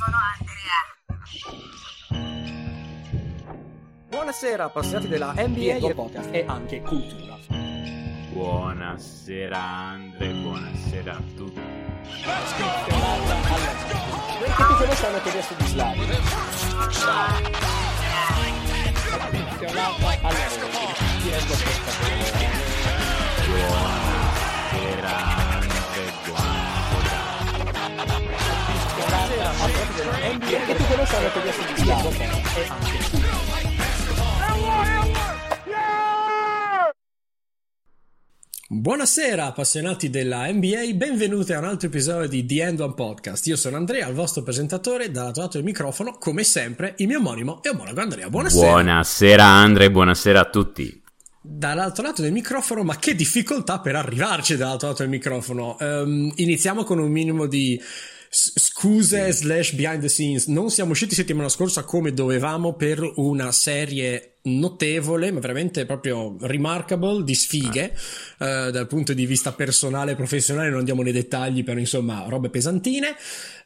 sono Andrea. Buonasera appassionati della NBA e Podcast. e anche cultura. Buonasera Andre, buonasera a tutti. Perché tu conosci una teoria su Islam? Appassionata alla rete. Diego Podcast. Buonasera NBA Perché tu conosci teoria su Islam? e anche. Buonasera appassionati della NBA, benvenuti a un altro episodio di The End One Podcast. Io sono Andrea, il vostro presentatore, dall'altro lato del microfono, come sempre, il mio omonimo e omologo Andrea. Buonasera. Buonasera Andre, buonasera a tutti. Dall'altro lato del microfono, ma che difficoltà per arrivarci dall'altro lato del microfono. Ehm, iniziamo con un minimo di s- scuse slash behind the scenes. Non siamo usciti settimana scorsa come dovevamo per una serie notevole, ma veramente proprio remarkable di sfighe eh, dal punto di vista personale e professionale. Non andiamo nei dettagli, però insomma, robe pesantine.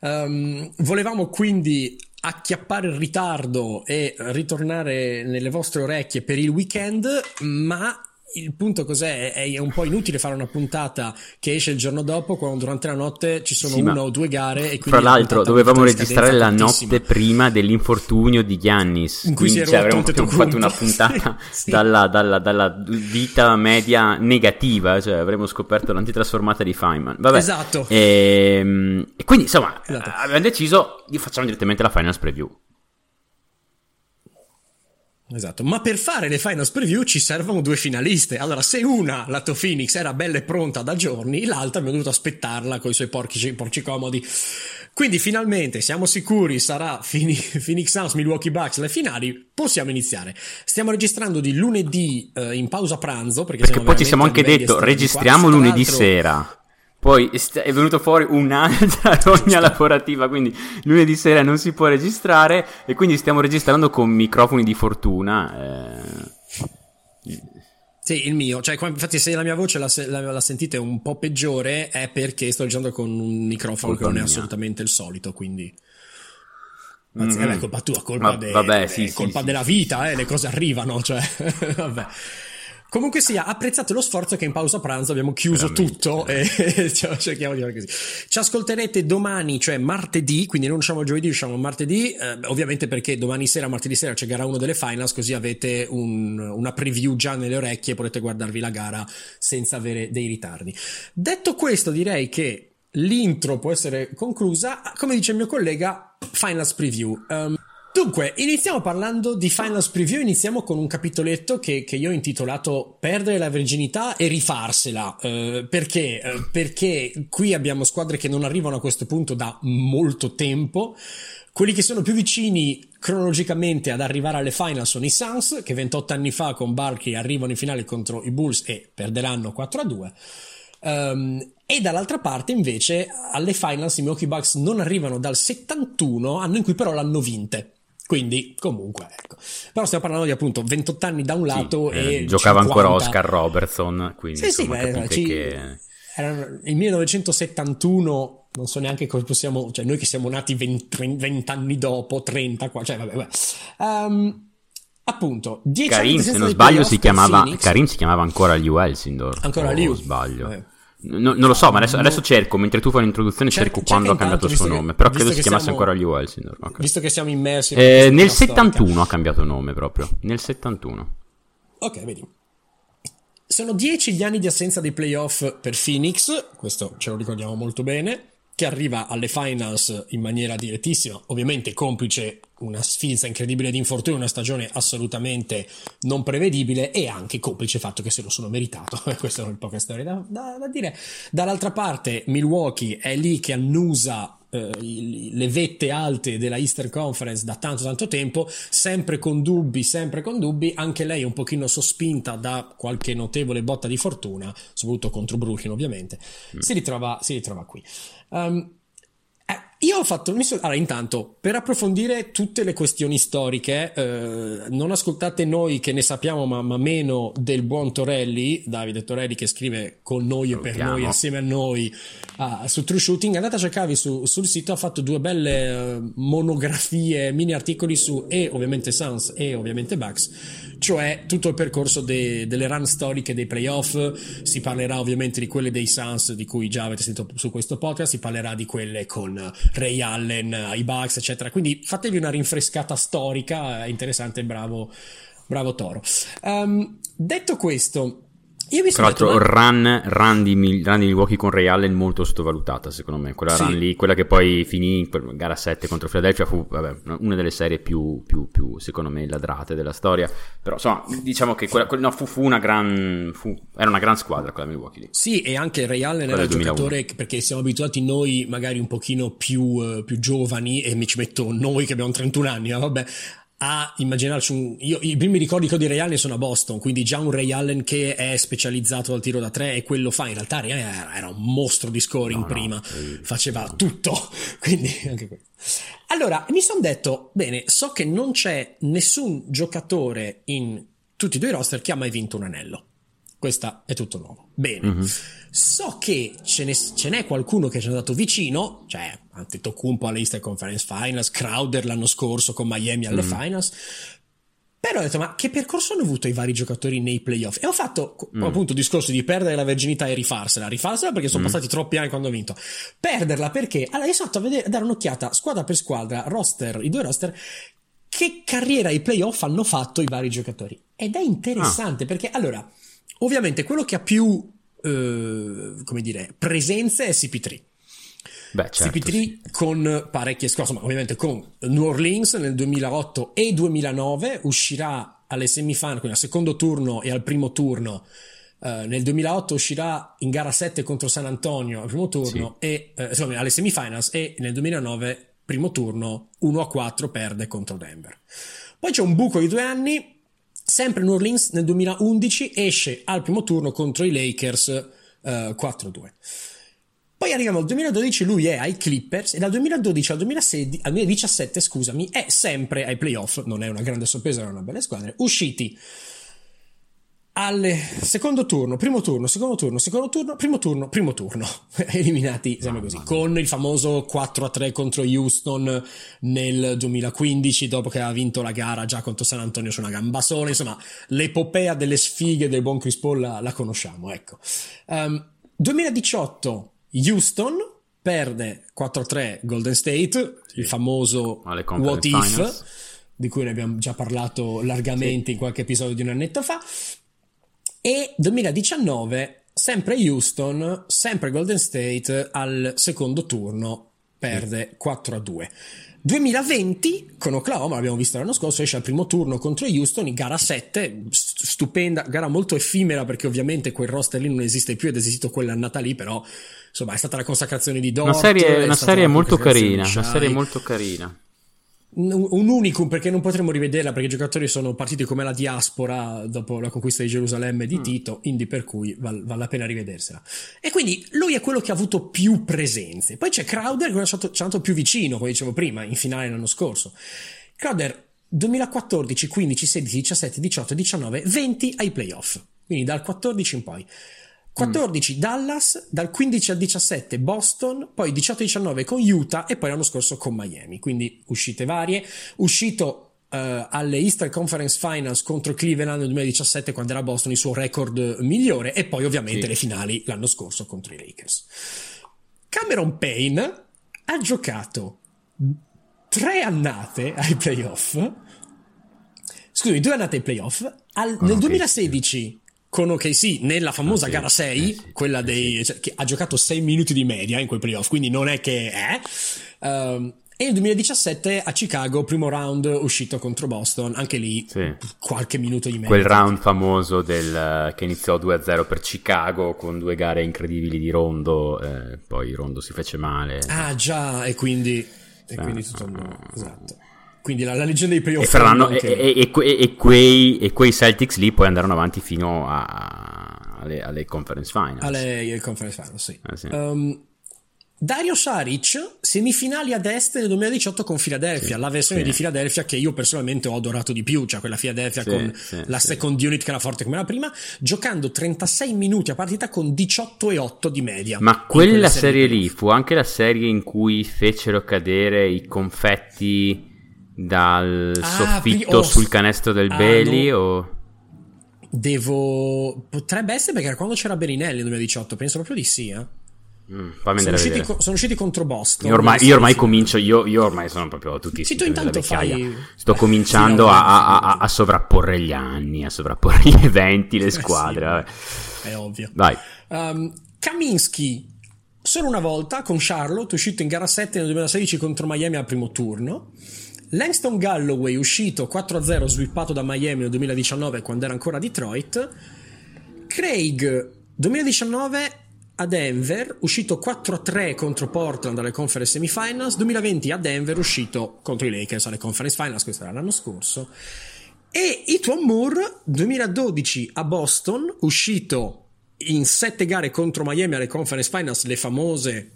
Ehm, volevamo quindi acchiappare il ritardo e ritornare nelle vostre orecchie per il weekend, ma il punto cos'è? È un po' inutile fare una puntata che esce il giorno dopo quando durante la notte ci sono Sì, una o due gare e quindi la l'altro dovevamo registrare la notte prima dell'infortunio di Giannis. In cui Quindi cioè, avremmo proprio fatto una puntata Sì, dalla, dalla- dalla vita media negativa, cioè avremmo scoperto l'antitrasformata di Feynman. Vabbè. Esatto. Ehm, E, quindi insomma Esatto. abbiamo deciso di facciamo direttamente la finals preview. Esatto, ma per fare le finals preview ci servono due finaliste. Allora, se una, lato Phoenix, era bella e pronta da giorni, l'altra abbiamo dovuto aspettarla con i suoi porci, porci comodi. Quindi finalmente siamo sicuri sarà Phoeni- Phoenix Suns, Milwaukee Bucks le finali, possiamo iniziare. Stiamo registrando di lunedì eh, in pausa pranzo perché, Perché poi ci siamo anche detto registriamo lunedì sera. Poi è venuto fuori un'altra rogna lavorativa, quindi lunedì sera non si può registrare e quindi stiamo registrando con microfoni di fortuna. eh. Sì, il mio, cioè, infatti, se la mia voce la, la- la sentite un po' peggiore è perché sto registrando con un microfono Colpa che non è assolutamente il solito, quindi. Anzi, eh beh, colpa tua, colpa, Ma- de- vabbè, sì, sì, colpa sì, della vita, eh, le cose arrivano, cioè, vabbè. Comunque sia, apprezzate lo sforzo che in pausa pranzo abbiamo chiuso Veramente, tutto e cerchiamo di fare così. Ci ascolterete domani, cioè martedì, quindi non usciamo giovedì, usciamo martedì, eh, ovviamente perché domani sera, martedì sera c'è gara 1 delle finals, così avete un- una preview già nelle orecchie e potete guardarvi la gara senza avere dei ritardi. Detto questo, direi che l'intro può essere conclusa, come dice il mio collega, finals preview. Um, Dunque, iniziamo parlando di Finals Preview, iniziamo con un capitoletto che, che io ho intitolato Perdere la virginità e rifarsela. Eh, perché? Eh, perché qui abbiamo squadre che non arrivano a questo punto da molto tempo. Quelli che sono più vicini cronologicamente ad arrivare alle final sono i Suns, che 28 anni fa con Barkley arrivano in finale contro i Bulls e perderanno 4 a 2. Um, e dall'altra parte invece alle finals i Milwaukee Bucks non arrivano dal 71, anno in cui però l'hanno vinte. Quindi, comunque, ecco. Però stiamo parlando di appunto 28 anni da un lato Sì, e. eh, giocava 50 ancora Oscar Robertson, quindi Sì, sì, insomma, beh, capite ci- che... Era il 1971, non so neanche come possiamo, cioè noi che siamo nati 20, 20 anni dopo, 30, qua, cioè vabbè, vabbè. Ehm, appunto, 10 anni Karim, di se non sbaglio, si chiamava Phoenix. Karim si chiamava ancora Liu Elsindor. Ancora Liu. sbaglio. Eh. No- non lo so, ma adesso, adesso cerco, mentre tu fai l'introduzione Cerca- cerco quando ha cambiato il suo nome, che- però credo si chiamasse siamo- ancora Liu Elsindor. ok. Visto che siamo immersi Eh, questa nel storia. 71 ha cambiato nome proprio, nel 71. Ok, vedi. Sono 10 gli anni di assenza dei playoff per Phoenix, questo ce lo ricordiamo molto bene, che arriva alle finals in maniera direttissima, ovviamente complice una sfilza incredibile di infortuni, una stagione assolutamente non prevedibile e anche complice il fatto che se lo sono meritato. Queste sono poche storie da, da- da dire. Dall'altra parte Milwaukee è lì che annusa eh, le vette alte della Eastern Conference da tanto tanto tempo, sempre con dubbi, sempre con dubbi, anche lei un pochino sospinta da qualche notevole botta di fortuna, soprattutto contro Brooklyn ovviamente, si, ritrova, si ritrova qui. Um, eh, io ho fatto. So, allora, intanto, per approfondire tutte le questioni storiche, eh, non ascoltate noi che ne sappiamo, ma, ma, meno del buon Torelli, Davide Torelli, che scrive con noi e per noi, assieme a noi, uh, su True Shooting. Andate a cercarvi su, sul sito, ha fatto due belle uh, monografie, mini articoli su e ovviamente Suns e ovviamente Bucks cioè tutto il percorso de, delle run storiche dei playoff. Si parlerà ovviamente di quelle dei Suns di cui già avete sentito su questo podcast, si parlerà di quelle con Ray Allen, i Bucks, eccetera. Quindi fatevi una rinfrescata storica, interessante, bravo, bravo Toro. Um, detto questo, Tra l'altro, detto, run, run, di, run di Milwaukee con Ray Allen molto sottovalutata, secondo me. Quella sì. run lì, quella che poi finì in gara 7 contro Philadelphia, fu vabbè, una delle serie più, più, più, secondo me, ladrate della storia. Però, insomma, diciamo che quella, no, fu, fu, una gran. Fu, era una gran squadra quella Milwaukee lì. Sì, e anche Ray Allen quella era il giocatore perché siamo abituati noi, magari un pochino più, uh, più giovani, e mi ci metto noi che abbiamo 31 anni, ma vabbè a immaginarci un... Io, I primi ricordi che ho di Ray Allen sono a Boston, quindi già un Ray Allen che è specializzato al tiro da tre e quello fa. In realtà Ray Allen era, era un mostro di scoring no, prima, no, faceva tutto, quindi anche quello. Allora, mi sono detto, bene, so che non c'è nessun giocatore in tutti i due roster che ha mai vinto un anello. Questa è tutto nuovo. Bene. Mm-hmm. So che ce, ne, ce n'è qualcuno che ci è andato vicino, cioè Antetokounmpo alle Easter Conference Finals, Crowder l'anno scorso con Miami alle mm. Finals, però ho detto, ma che percorso hanno avuto i vari giocatori nei playoff? E ho fatto mm. appunto il discorso di perdere la verginità e rifarsela. Rifarsela perché sono mm. passati troppi anni quando ho vinto. Perderla perché, allora sono andato a, vedere, a dare un'occhiata squadra per squadra, roster, i due roster, che carriera ai playoff hanno fatto i vari giocatori. Ed è interessante ah. perché, allora, ovviamente quello che ha più eh, come dire, presenze è CP3. Beh, certo, CP3 sì. con parecchie scorse, ma ovviamente con New Orleans nel 2008 e 2009 uscirà alle semifinali, quindi al secondo turno e al primo turno. Uh, nel 2008 uscirà in gara 7 contro San Antonio al primo turno sì. e uh, insomma, alle semifinals e nel 2009 primo turno 1 a 4 perde contro Denver. Poi c'è un buco di due anni Sempre New Orleans nel 2011 esce al primo turno contro i Lakers uh, eh, 4-2. Poi arriviamo al 2012, lui è ai Clippers e dal 2012 al, 2016, al 2017 scusami, è sempre ai playoff, non è una grande sorpresa, era una bella squadra, usciti al secondo turno, primo turno, secondo turno, secondo turno, primo turno, primo turno, eliminati sempre così, con il famoso 4-3 contro Houston nel 2015, dopo che aveva vinto la gara già contro San Antonio su una gamba sola, insomma, l'epopea delle sfighe del buon Chris Paul la, la conosciamo, ecco. Um, ehm, 2018, Houston perde 4-3 Golden State, sì. il famoso What If, finals. di cui ne abbiamo già parlato largamente sì. in qualche episodio di un annetto fa, e 2019, sempre Houston, sempre Golden State al secondo turno perde 4 a 2. 2020 con Oklahoma, l'abbiamo visto l'anno scorso, esce al primo turno contro Houston in gara 7, stupenda, gara molto effimera perché ovviamente quel roster lì non esiste più ed è esistito quella annata lì, però insomma è stata la consacrazione di Dort. Una serie, una serie molto carina, una serie molto carina un unicum perché non potremo rivederla perché i giocatori sono partiti come la diaspora dopo la conquista di Gerusalemme di mm. Tito, quindi per cui vale, vale la pena rivedersela. E quindi lui è quello che ha avuto più presenze. Poi c'è Crowder che è andato più vicino, come dicevo prima, in finale l'anno scorso. Crowder 2014, 15, 16, 17, 18, 19, 20 ai playoff, quindi dal 14 in poi. 14 mm. Dallas, dal 15 al 17 Boston, poi 18-19 con Utah e poi l'anno scorso con Miami, quindi uscite varie. Uscito Uh, alle Eastern Conference Finals contro Cleveland nel 2017 quando era Boston il suo record migliore e poi ovviamente sì. le finali l'anno scorso contro i Lakers. Cameron Payne ha giocato tre annate ai playoff. Scusami, due annate ai playoff. Al, oh, nel 2016 con OKC nella famosa ah, gara 6, eh, quella dei, cioè, che ha giocato 6 minuti di media in quei playoff, quindi non è che è. Um, e nel 2017 a Chicago, primo round uscito contro Boston, anche lì sì. qualche minuto di media. Quel round famoso del, che iniziò 2-0 per Chicago con due gare incredibili di Rondo, eh, poi Rondo si fece male. Ah già, e quindi, e quindi tutto il... Esatto. Quindi la, la leggenda dei playoff. E, faranno, e, e, e, quei, e, quei, Celtics lì poi andarono avanti fino a, alle, alle, conference finals. Alle, conference finals, sì. Eh, sì. Um, Dario Saric, semifinali ad est nel 2018 con Philadelphia, Sì, la versione sì. di Philadelphia che io personalmente ho adorato di più, cioè quella Philadelphia Sì, con la second unit che era forte come la prima, giocando 36 minuti a partita con 18 e 8 di media. Ma In quella serie lì. lì fu anche la serie in cui fecero cadere i confetti dal Ah, soffitto oh, sul canestro del ah, Bailey no. o... Devo. Potrebbe essere perché quando c'era Berinelli nel 2018, penso proprio di sì. Eh. Mm, Sono, usciti co- sono usciti contro Boston. Io ormai, io ormai comincio, io, io ormai sono proprio tutti Sì, tu intanto fai-. Sto cominciando sì, no, a, a- a- sovrapporre gli anni, a sovrapporre gli eventi, le Eh, squadre. sì. È ovvio. Vai. Um, Kaminsky, solo una volta con Charlotte, uscito in gara 7 nel 2016 contro Miami al primo turno. Langston Galloway, uscito 4-0, swippato da Miami nel 2019 quando era ancora a Detroit. Craig, 2019 a Denver, uscito 4-3 contro Portland alle conference semifinals. 2020 a Denver, uscito contro i Lakers alle conference finals, questo era l'anno scorso. E Ituan Moore 2012 a Boston, uscito in sette gare contro Miami alle conference finals, le famose,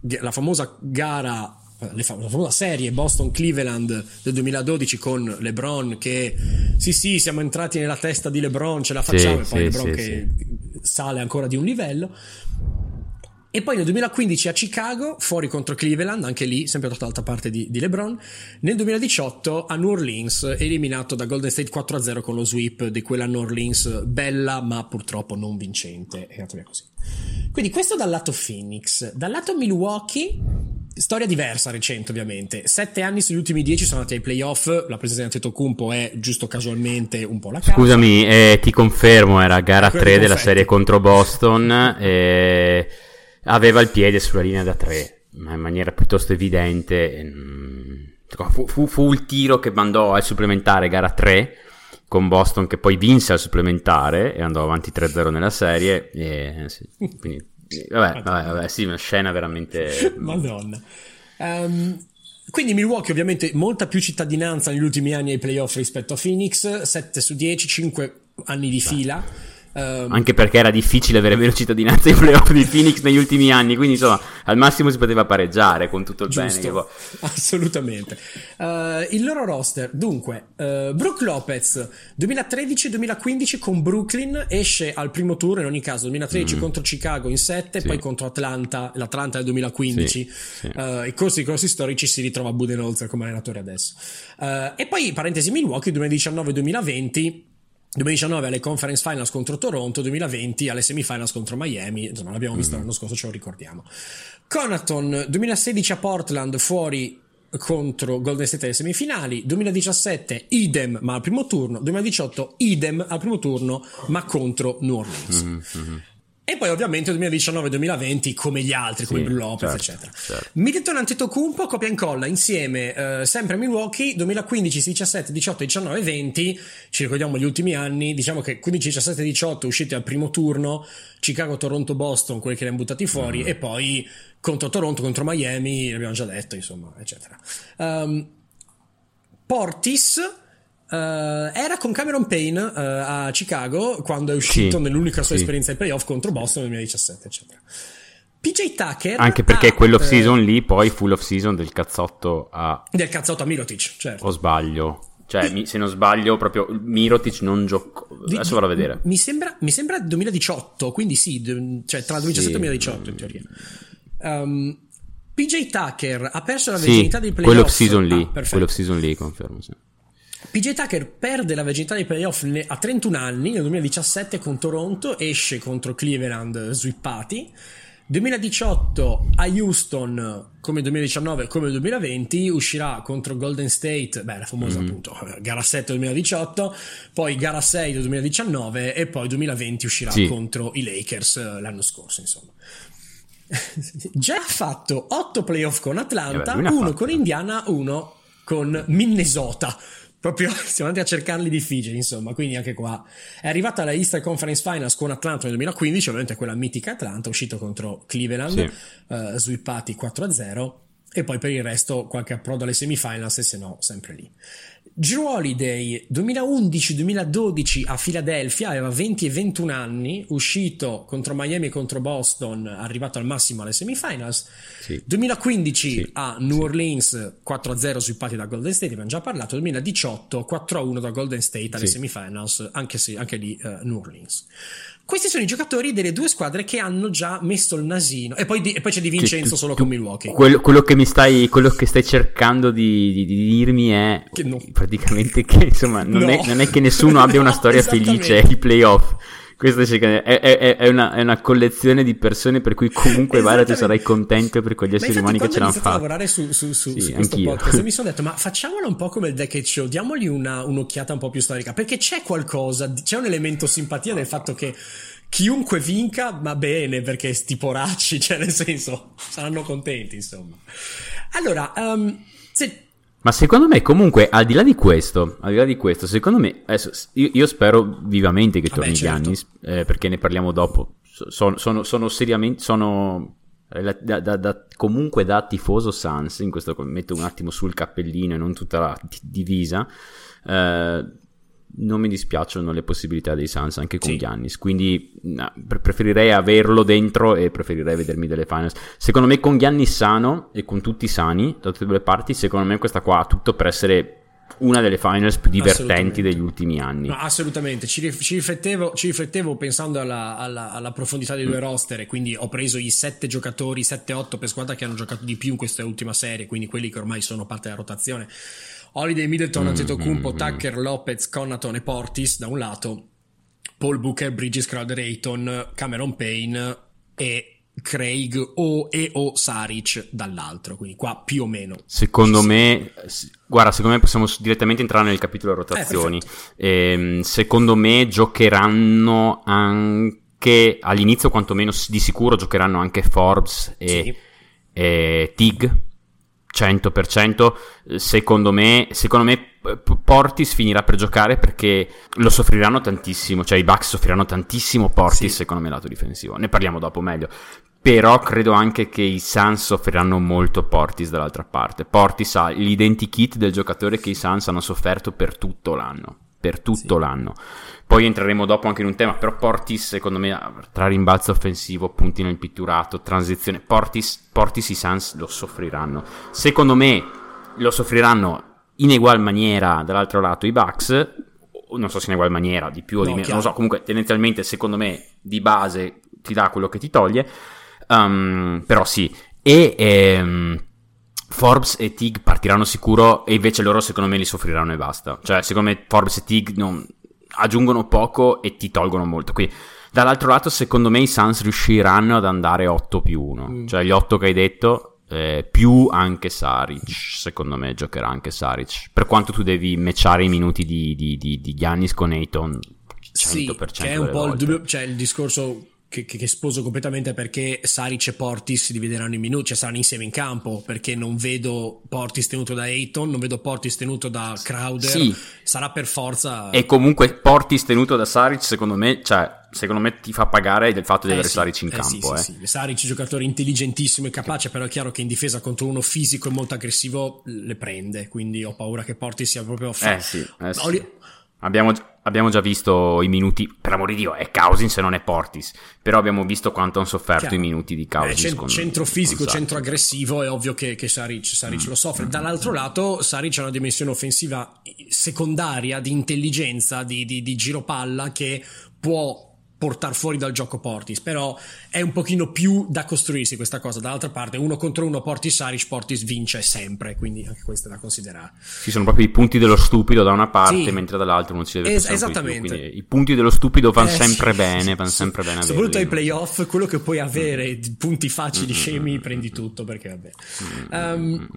la famosa gara, la famosa serie Boston-Cleveland del 2012 con LeBron che sì sì siamo entrati nella testa di LeBron, ce la facciamo e sì, poi LeBron sì, che sale ancora di un livello. E poi nel 2015 a Chicago, fuori contro Cleveland, anche lì, sempre dall'altra parte di, di LeBron. Nel 2018 a New Orleans, eliminato da Golden State 4-0 con lo sweep di quella New Orleans bella, ma purtroppo non vincente. È andato via così. Quindi questo dal lato Phoenix. Dal lato Milwaukee, storia diversa recente ovviamente. Sette anni sugli ultimi dieci sono andati ai playoff. La presenza di Antetokounmpo è giusto casualmente un po' la causa. Scusami, eh, ti confermo, era gara Quella 3 dei della serie contro Boston. E aveva il piede sulla linea da 3, ma in maniera piuttosto evidente. mm, Fu, fu- fu il tiro che mandò al supplementare gara 3 con Boston, che poi vinse al supplementare e andò avanti 3-0 nella serie. E, sì, quindi, vabbè, vabbè, vabbè, sì, una scena veramente. Madonna. Ehm, quindi Milwaukee ovviamente molta più cittadinanza negli ultimi anni ai playoff rispetto a Phoenix, 7 su 10, 5 anni di fila. Ehm, Anche perché era difficile avere vero cittadinanza ai playoff di Phoenix negli ultimi anni, quindi insomma al massimo si poteva pareggiare con tutto il bene che Giusto, assolutamente. Eh, il loro roster, dunque, eh, Brook Lopez 2013-2015 con Brooklyn esce al primo turno in ogni caso 2013 contro Chicago in 7 Sì. poi contro Atlanta l'Atlanta del 2015 Sì, sì. Eh, i corsi, i corsi storici si ritrova a Budenholzer come allenatore adesso e poi parentesi Milwaukee 2019-2020 2019 alle conference finals contro Toronto, 2020 alle semifinals contro Miami, insomma l'abbiamo visto l'anno scorso, ce lo ricordiamo. Conaton 2016 a Portland fuori contro Golden State alle semifinali, 2017 idem ma al primo turno, 2018 idem al primo turno ma contro New Orleans. E poi ovviamente 2019-2020 come gli altri, come Sì, Blue Lopez, certo, eccetera. certo. Middleton Antetokounmpo copia e incolla insieme eh, sempre a Milwaukee 2015, 17, 18, 19 20 ci ricordiamo gli ultimi anni diciamo che 15, 17, 18 usciti al primo turno Chicago, Toronto, Boston quelli che li hanno buttati fuori e poi contro Toronto, contro Miami l'abbiamo già detto insomma eccetera Um, Portis eh, era con Cameron Payne eh, a Chicago quando è uscito Sì, nell'unica sua sì. esperienza ai playoff contro Boston nel 2017 eccetera PJ Tucker Anche perché ha, quello off eh, season lì, poi full off season del cazzotto a. del cazzotto a Mirotic certo o sbaglio? Cioè, mi- se non sbaglio, proprio Mirotic non giocò. Adesso vado a vedere. Mi sembra, mi sembra 2018, quindi sì, d- cioè tra 2017 e 2018 in teoria. Um, PJ Tucker ha perso la Sì, verginità dei playoff. quello off season lì. Ah, perfetto. quello off season lì, confermo. Sì. PJ Tucker perde la verginità dei playoff a 31 anni nel 2017 con Toronto, esce contro Cleveland swippati. 2018 a Houston, come 2019, come 2020, uscirà contro Golden State, beh, la famosa Mhm. appunto eh, gara 7 del 2018, poi gara 6 del 2019 e poi 2020 uscirà Sì. contro i Lakers eh, l'anno scorso, insomma. Già ha fatto 8 playoff con Atlanta, Eh uno fatti. con Indiana, uno con Minnesota. Proprio siamo andati a cercarli difficili, insomma. Quindi anche qua è arrivata alla Easter Conference Finals con Atlanta nel 2015, ovviamente quella mitica Atlanta, uscito contro Cleveland, Sì. eh, swippati 4-0. e poi per il resto qualche approdo alle semifinals e se no sempre lì. Drew Holiday 2011-2012 a Philadelphia, aveva 20 e 21 anni, uscito contro Miami e contro Boston, arrivato al massimo alle semifinals. Sì. 2015 Sì. a New Orleans 4-0 sui patti da Golden State, abbiamo già parlato. 2018 4-1 da Golden State alle Sì. semifinals, anche, se, anche lì eh, New Orleans. Questi sono i giocatori delle due squadre che hanno già messo il nasino. E poi, e poi c'è Di Vincenzo tu- solo tu- con Milwaukee. Quello, quello che mi stai, quello che stai cercando di, di- di dirmi è Che no. praticamente che insomma non, No. è, non è che nessuno abbia una storia felice ai playoff. Questa è, è- è- una, è una collezione di persone per cui comunque Vara ti Esattamente. sarai contento per quegli esseri umani che ce ho l'hanno iniziato a fatta. lavorare su, su- su- Sì, su questo anch'io. podcast mi sono detto ma facciamolo un po' come il Decade Show, diamogli una- un'occhiata un po' più storica, perché c'è qualcosa, c'è un elemento simpatia nel fatto che chiunque vinca va bene perché sti poracci, cioè nel senso saranno contenti insomma. Allora, ehm, se- Ma secondo me, comunque, al di là di questo, al di là di questo, secondo me, adesso, io, io spero vivamente che Vabbè, torni certo. Giannis, eh, perché ne parliamo dopo. So- Sono, sono, sono seriamente, sono da, da- da- comunque da tifoso Sans, in questo metto un attimo sul cappellino e non tutta la di- divisa. eh, non mi dispiacciono le possibilità dei Suns anche con Sì. Giannis, quindi no, pre- preferirei averlo dentro e preferirei vedermi delle finals. Secondo me con Giannis sano e con tutti sani da tutte e due le parti, secondo me questa qua ha tutto per essere una delle finals più divertenti degli ultimi anni. No, assolutamente, ci, rif- ci riflettevo, ci riflettevo pensando alla, alla- alla profondità dei due roster e quindi ho preso i sette giocatori, 7-8 per squadra che hanno giocato di più in questa ultima serie, quindi quelli che ormai sono parte della rotazione. Holiday, Middleton, Antetokounmpo, Tucker, Lopez, Connaughton e Portis da un lato, Paul Booker, Bridges, Crowder, Ayton, Cameron Payne e Craig o, e o Saric dall'altro, quindi qua più o meno. Secondo me, guarda, secondo me possiamo direttamente entrare nel capitolo rotazioni. Ehm, secondo me giocheranno anche all'inizio, quantomeno di sicuro, giocheranno anche Forbes e, Sì. e Tig. 100%. Eh, Secondo me, secondo me P- Portis finirà per giocare perché lo soffriranno tantissimo. Cioè, i Bucks soffriranno tantissimo Portis, Sì. secondo me, lato difensivo. Ne parliamo dopo meglio. Però credo anche che i Suns soffriranno molto Portis dall'altra parte. Portis ha l'identikit del giocatore che i Suns hanno sofferto per tutto l'anno. Per tutto Sì. l'anno. Poi entreremo dopo anche in un tema, però Portis secondo me tra rimbalzo offensivo, punti nel pitturato, transizione, Portis, Portis i Suns lo soffriranno. Secondo me lo soffriranno in egual maniera dall'altro lato i Bucks, non so se in egual maniera, di più o No, di meno, chiaro. non so, comunque tendenzialmente secondo me di base ti dà quello che ti toglie, Um, però sì, e... ehm, Forbes e Tig partiranno sicuro e invece loro secondo me li soffriranno e basta. Cioè secondo me Forbes e Tig non aggiungono poco e ti tolgono molto. Quindi dall'altro lato secondo me i Suns riusciranno ad andare 8 più 1. Mm. Cioè gli 8 che hai detto eh, più anche Saric. Secondo me giocherà anche Saric. Per quanto tu devi matchare i minuti di, di, di, di Giannis con Ayton 100% Sì, che è un po' il dubbio, cioè il discorso che, che- sposo completamente perché Saric e Portis si divideranno in minuti, cioè saranno insieme in campo, perché non vedo Portis tenuto da Ayton, non vedo Portis tenuto da Crowder, Sì. sarà per forza... E comunque Portis tenuto da Saric, secondo me, cioè, secondo me ti fa pagare del fatto di Eh avere sì, Saric in eh campo. sì, eh. sì, sì. Saric, giocatore intelligentissimo e capace, però è chiaro che in difesa contro uno fisico e molto aggressivo le prende, quindi ho paura che Portis sia proprio... fa- Eh sì, eh sì. Oli- Abbiamo, abbiamo già visto i minuti, per amore di Dio, è Cousins se non è Portis, però abbiamo visto quanto hanno sofferto Chiaro. i minuti di Eh, Cousins. cen- con- centro fisico, centro aggressivo, è ovvio che, che Saric, Saric lo soffre. Dall'altro lato, Saric ha una dimensione offensiva secondaria di intelligenza, di, di, di giro palla che può portare fuori dal gioco Portis, però è un pochino più da costruirsi questa cosa. Dall'altra parte, uno contro uno, Portis Saric, Portis vince sempre, quindi anche questo è da considerare. Ci sono proprio i punti dello stupido da una parte, Sì. mentre dall'altra non si deve Es- di più, esattamente. quindi I punti dello stupido vanno Eh, sempre sì, bene, sì, vanno sempre bene. Soprattutto ai playoff, quello che puoi avere, di punti facili, Mm, scemi, prendi tutto, perché vabbè. Um.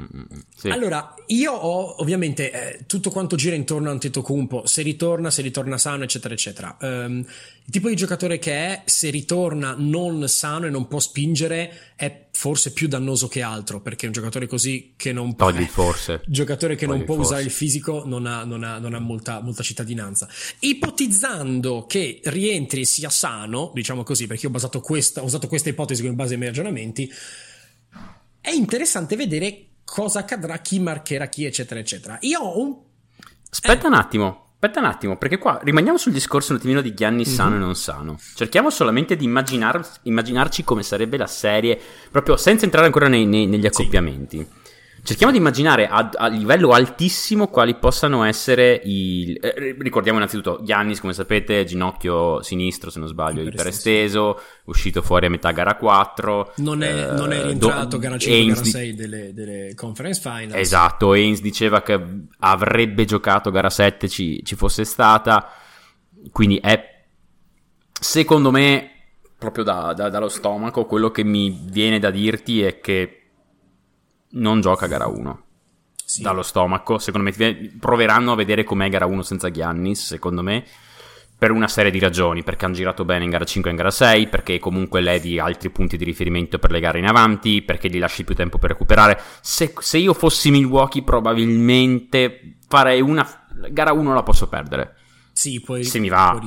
Allora, io ho ovviamente eh, tutto quanto gira intorno a Antetokounmpo, se ritorna, se ritorna sano, eccetera, eccetera. Ehm, il tipo di giocatore che è, se ritorna non sano e non può spingere, è forse più dannoso che altro, perché un giocatore così che non può... Togli forse. Giocatore che Togli non può forse. usare il fisico non ha, non ha- non ha molta, molta cittadinanza. Ipotizzando che rientri e sia sano, diciamo così, perché io ho basato questa, ho usato questa ipotesi come base ai miei ragionamenti, è interessante vedere cosa accadrà, chi marcherà chi, eccetera, eccetera. Io ho un... Aspetta eh. un attimo. Aspetta un attimo, perché qua rimaniamo sul discorso un attimino di Gianni mm-hmm. sano e non sano. Cerchiamo solamente di immaginar, immaginarci come sarebbe la serie, proprio senza entrare ancora nei, nei, negli accoppiamenti. Sì. Cerchiamo di immaginare a, a, livello altissimo quali possano essere i... Eh, ricordiamo innanzitutto Giannis, come sapete, ginocchio sinistro, se non sbaglio, iperesteso, uscito fuori a metà gara 4. Non è, eh, non è rientrato do, gara 5 gara 6 delle, delle, conference finals. Esatto, Haynes diceva che avrebbe giocato gara 7 ci, ci fosse stata, quindi è, secondo me, proprio da, da, dallo stomaco, quello che mi viene da dirti è che non gioca gara 1. Sì. Dallo stomaco, secondo me proveranno a vedere com'è gara 1 senza Giannis, secondo me, per una serie di ragioni, perché hanno girato bene in gara 5 e in gara 6, perché comunque ledi altri punti di riferimento per le gare in avanti, perché gli lasci più tempo per recuperare. Se, se io fossi Milwaukee probabilmente farei una... gara 1 la posso perdere. Sì, poi se mi va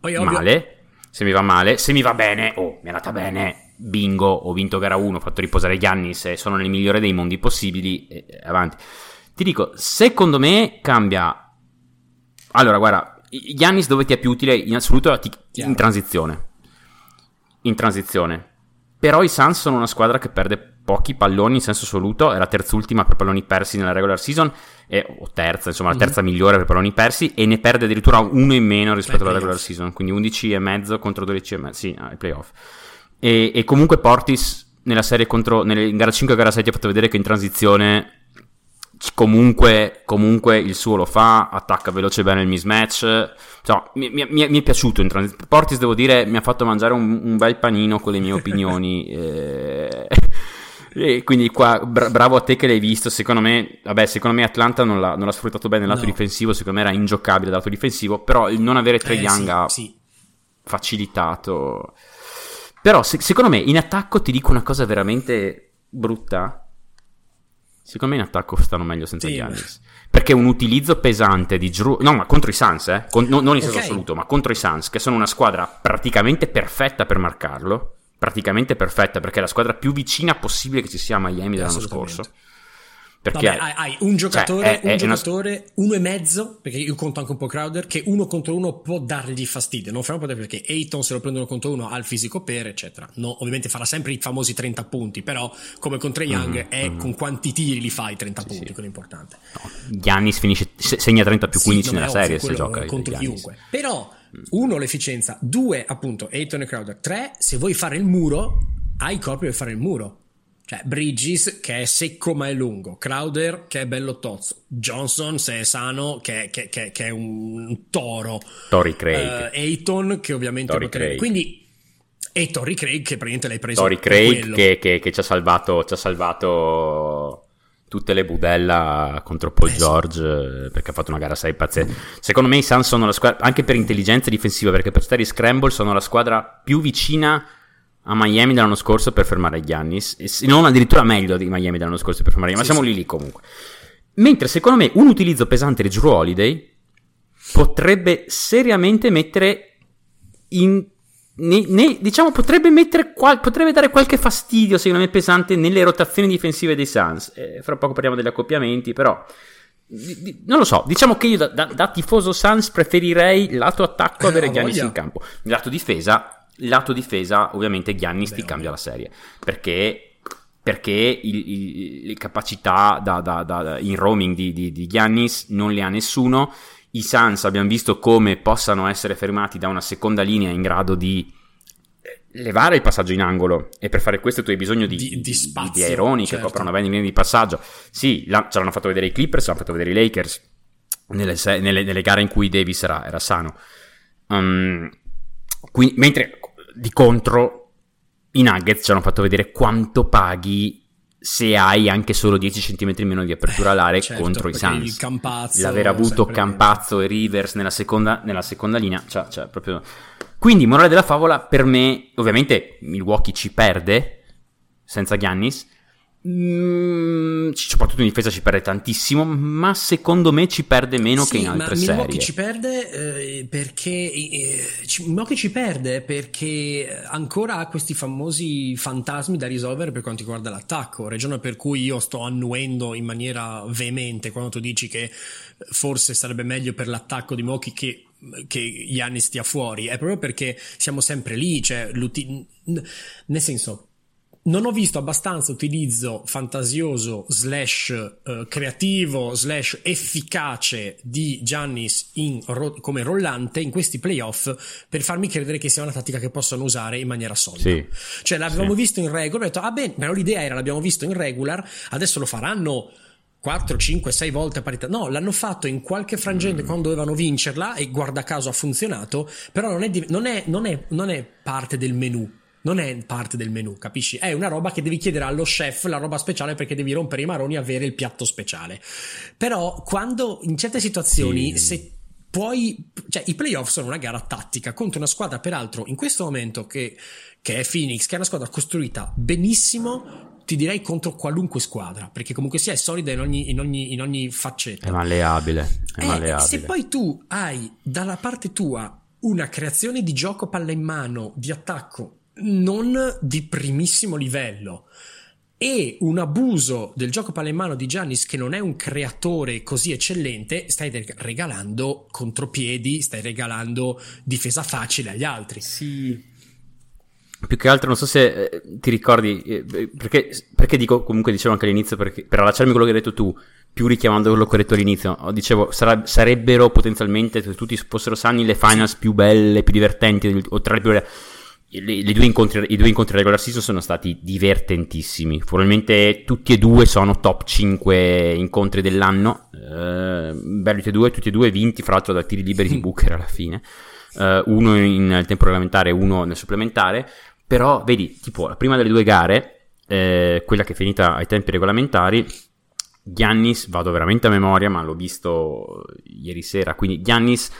poi, male, se mi va male, se mi va bene, oh, mi è andata bene, bingo, ho vinto gara 1, ho fatto riposare Giannis e sono nel migliore dei mondi possibili, e, e avanti. Ti dico, secondo me cambia... Allora, guarda, Giannis dove ti è più utile in assoluto in transizione. In transizione. Però i Suns sono una squadra che perde pochi palloni in senso assoluto, è la terzultima per palloni persi nella regular season, e, o terza, insomma, la mhm. terza mm-hmm. migliore per palloni persi, e ne perde addirittura uno in meno rispetto alla regular season, quindi 11 e mezzo contro 12 e mezzo, sì, ai playoff. E, e comunque Portis nella serie contro, nelle, in gara 5 e gara 6 ti ha fatto vedere che in transizione comunque, comunque il suo lo fa, attacca veloce bene il mismatch. Cioè, mi, mi, mi, è piaciuto in transizione. Portis, devo dire, mi ha fatto mangiare un, un bel panino con le mie opinioni. eh, e quindi qua, bra- bravo a te che l'hai visto. Secondo me, vabbè, secondo me Atlanta non l'ha, non l'ha sfruttato bene nel lato no. difensivo. Secondo me era ingiocabile dal lato difensivo. Però il non avere Trey eh, Young sì, ha sì. facilitato. Però se, secondo me in attacco ti dico una cosa veramente brutta. Secondo me in attacco stanno meglio senza sì. Giannis. Perché un utilizzo pesante di Drew... No, ma contro i Suns, eh? Con, no, non in senso okay. assoluto, ma contro i Suns, che sono una squadra praticamente perfetta per marcarlo. Praticamente perfetta, perché è la squadra più vicina possibile che ci sia a Miami dell'anno scorso perché Vabbè, hai, hai, un giocatore, cioè, è, un è giocatore una... uno e mezzo, perché io conto anche un po' Crowder, che uno contro uno può dargli fastidio. Non potere perché Ayton se lo prendono contro uno ha il fisico per, eccetera. No, ovviamente farà sempre i famosi 30 punti, però come contro Young mm-hmm, è mm-hmm. con quanti tiri li fai 30 sì, punti, sì. quello è importante. No, Giannis finisce, segna 30 più 15 sì, nella serie se gioca. Contro chiunque. Però, uno, l'efficienza. Due, appunto, Ayton e Crowder. Tre, se vuoi fare il muro, hai il corpo per fare il muro. Cioè, Bridges che è secco ma è lungo, Crowder che è bello tozzo, Johnson se è sano che, che, che, che è un toro, Tori Craig, uh, Ayton che ovviamente Torrey potrebbe... Quindi e Tori Craig che praticamente l'hai preso Tori Craig che, che, che, ci ha salvato ci ha salvato tutte le budella contro Paul eh, George sì. perché ha fatto una gara 6 pazzesca. Secondo me i Suns sono la squadra anche per intelligenza difensiva perché per stare in scramble sono la squadra più vicina a Miami dell'anno scorso per fermare Giannis, non addirittura meglio di Miami dell'anno scorso per fermare Giannis, sì, ma siamo sì. lì lì comunque. Mentre secondo me un utilizzo pesante di Drew Holiday potrebbe seriamente mettere in ne, ne, diciamo potrebbe mettere qual, potrebbe dare qualche fastidio secondo me pesante nelle rotazioni difensive dei Suns eh, fra poco parliamo degli accoppiamenti però di, di, non lo so diciamo che io da, da, da tifoso Suns preferirei lato attacco avere eh, Giannis in campo lato difesa lato difesa, ovviamente Giannis ti cambia la serie perché, perché il, il, le capacità da, da, da, in roaming di, di, di Giannis non le ha nessuno. I Suns abbiamo visto come possano essere fermati da una seconda linea in grado di eh, levare il passaggio in angolo e per fare questo tu hai bisogno di, di, di, spazio, di aeroni certo. che coprano bene le linee di passaggio. Sì, la, ce l'hanno fatto vedere i Clippers, ce l'hanno fatto vedere i Lakers nelle, nelle, nelle gare in cui Davis era, era sano. Um, quindi, mentre di contro i Nuggets ci hanno fatto vedere quanto paghi se hai anche solo 10 cm meno di apertura all'area eh, certo, contro i Suns. Campazzo, L'aver avuto Campazzo e Rivers nella seconda, nella seconda linea, cioè, cioè, proprio... Quindi, morale della favola, per me, ovviamente Milwaukee ci perde senza Giannis, Mm, soprattutto in difesa ci perde tantissimo, ma secondo me ci perde meno Sì, che in ma altre Milwaukee serie. ci perde eh, perché eh, ci- Milwaukee ci perde perché ancora ha questi famosi fantasmi da risolvere per quanto riguarda l'attacco, ragione per cui io sto annuendo in maniera veemente quando tu dici che forse sarebbe meglio per l'attacco di Milwaukee che che Giannis stia fuori, è proprio perché siamo sempre lì, cioè nel senso non ho visto abbastanza utilizzo fantasioso slash eh, creativo slash efficace di Giannis ro- come rollante in questi playoff per farmi credere che sia una tattica che possano usare in maniera solida. Sì. Cioè l'abbiamo Sì. visto in regular, ho detto ah bene, però l'idea era l'abbiamo visto in regular, adesso lo faranno 4, 5, 6 volte a parità. No, l'hanno fatto in qualche Mm. frangente quando dovevano vincerla e guarda caso ha funzionato, però non è, non è- non è- non è parte del menu. Non è parte del menu, capisci? È una roba che devi chiedere allo chef, la roba speciale perché devi rompere i maroni e avere il piatto speciale. Però quando in certe situazioni, Sì. se puoi, cioè i playoff sono una gara tattica contro una squadra, peraltro in questo momento che, che è Phoenix, che è una squadra costruita benissimo, ti direi contro qualunque squadra, perché comunque sia è solida in ogni, in ogni, in ogni faccetta. È malleabile. È Eh, malleabile. se poi tu hai dalla parte tua una creazione di gioco palla in mano, di attacco non di primissimo livello e un abuso del gioco palla in mano di Giannis che non è un creatore così eccellente, stai reg- regalando contropiedi, stai regalando difesa facile agli altri. Sì. Più che altro, non so se eh, ti ricordi, eh, perché, perché dico, comunque dicevo anche all'inizio, perché, per allacciarmi a quello che hai detto tu, più richiamando quello che ho detto all'inizio, dicevo, sarà- sarebbero potenzialmente, se tutti fossero sani, le finals più belle, più divertenti, o tra le più belle. Le- le due incontri, I due incontri regular season sono stati divertentissimi. Probabilmente tutti e due sono top 5 incontri dell'anno. Eh, belli tutti e due, tutti e due vinti, fra l'altro da tiri liberi di Booker alla fine. Eh, uno in tempo regolamentare e uno nel supplementare. Però, vedi, tipo, la prima delle due gare, eh, quella che è finita ai tempi regolamentari, Giannis, vado veramente a memoria, ma l'ho visto ieri sera, quindi Giannis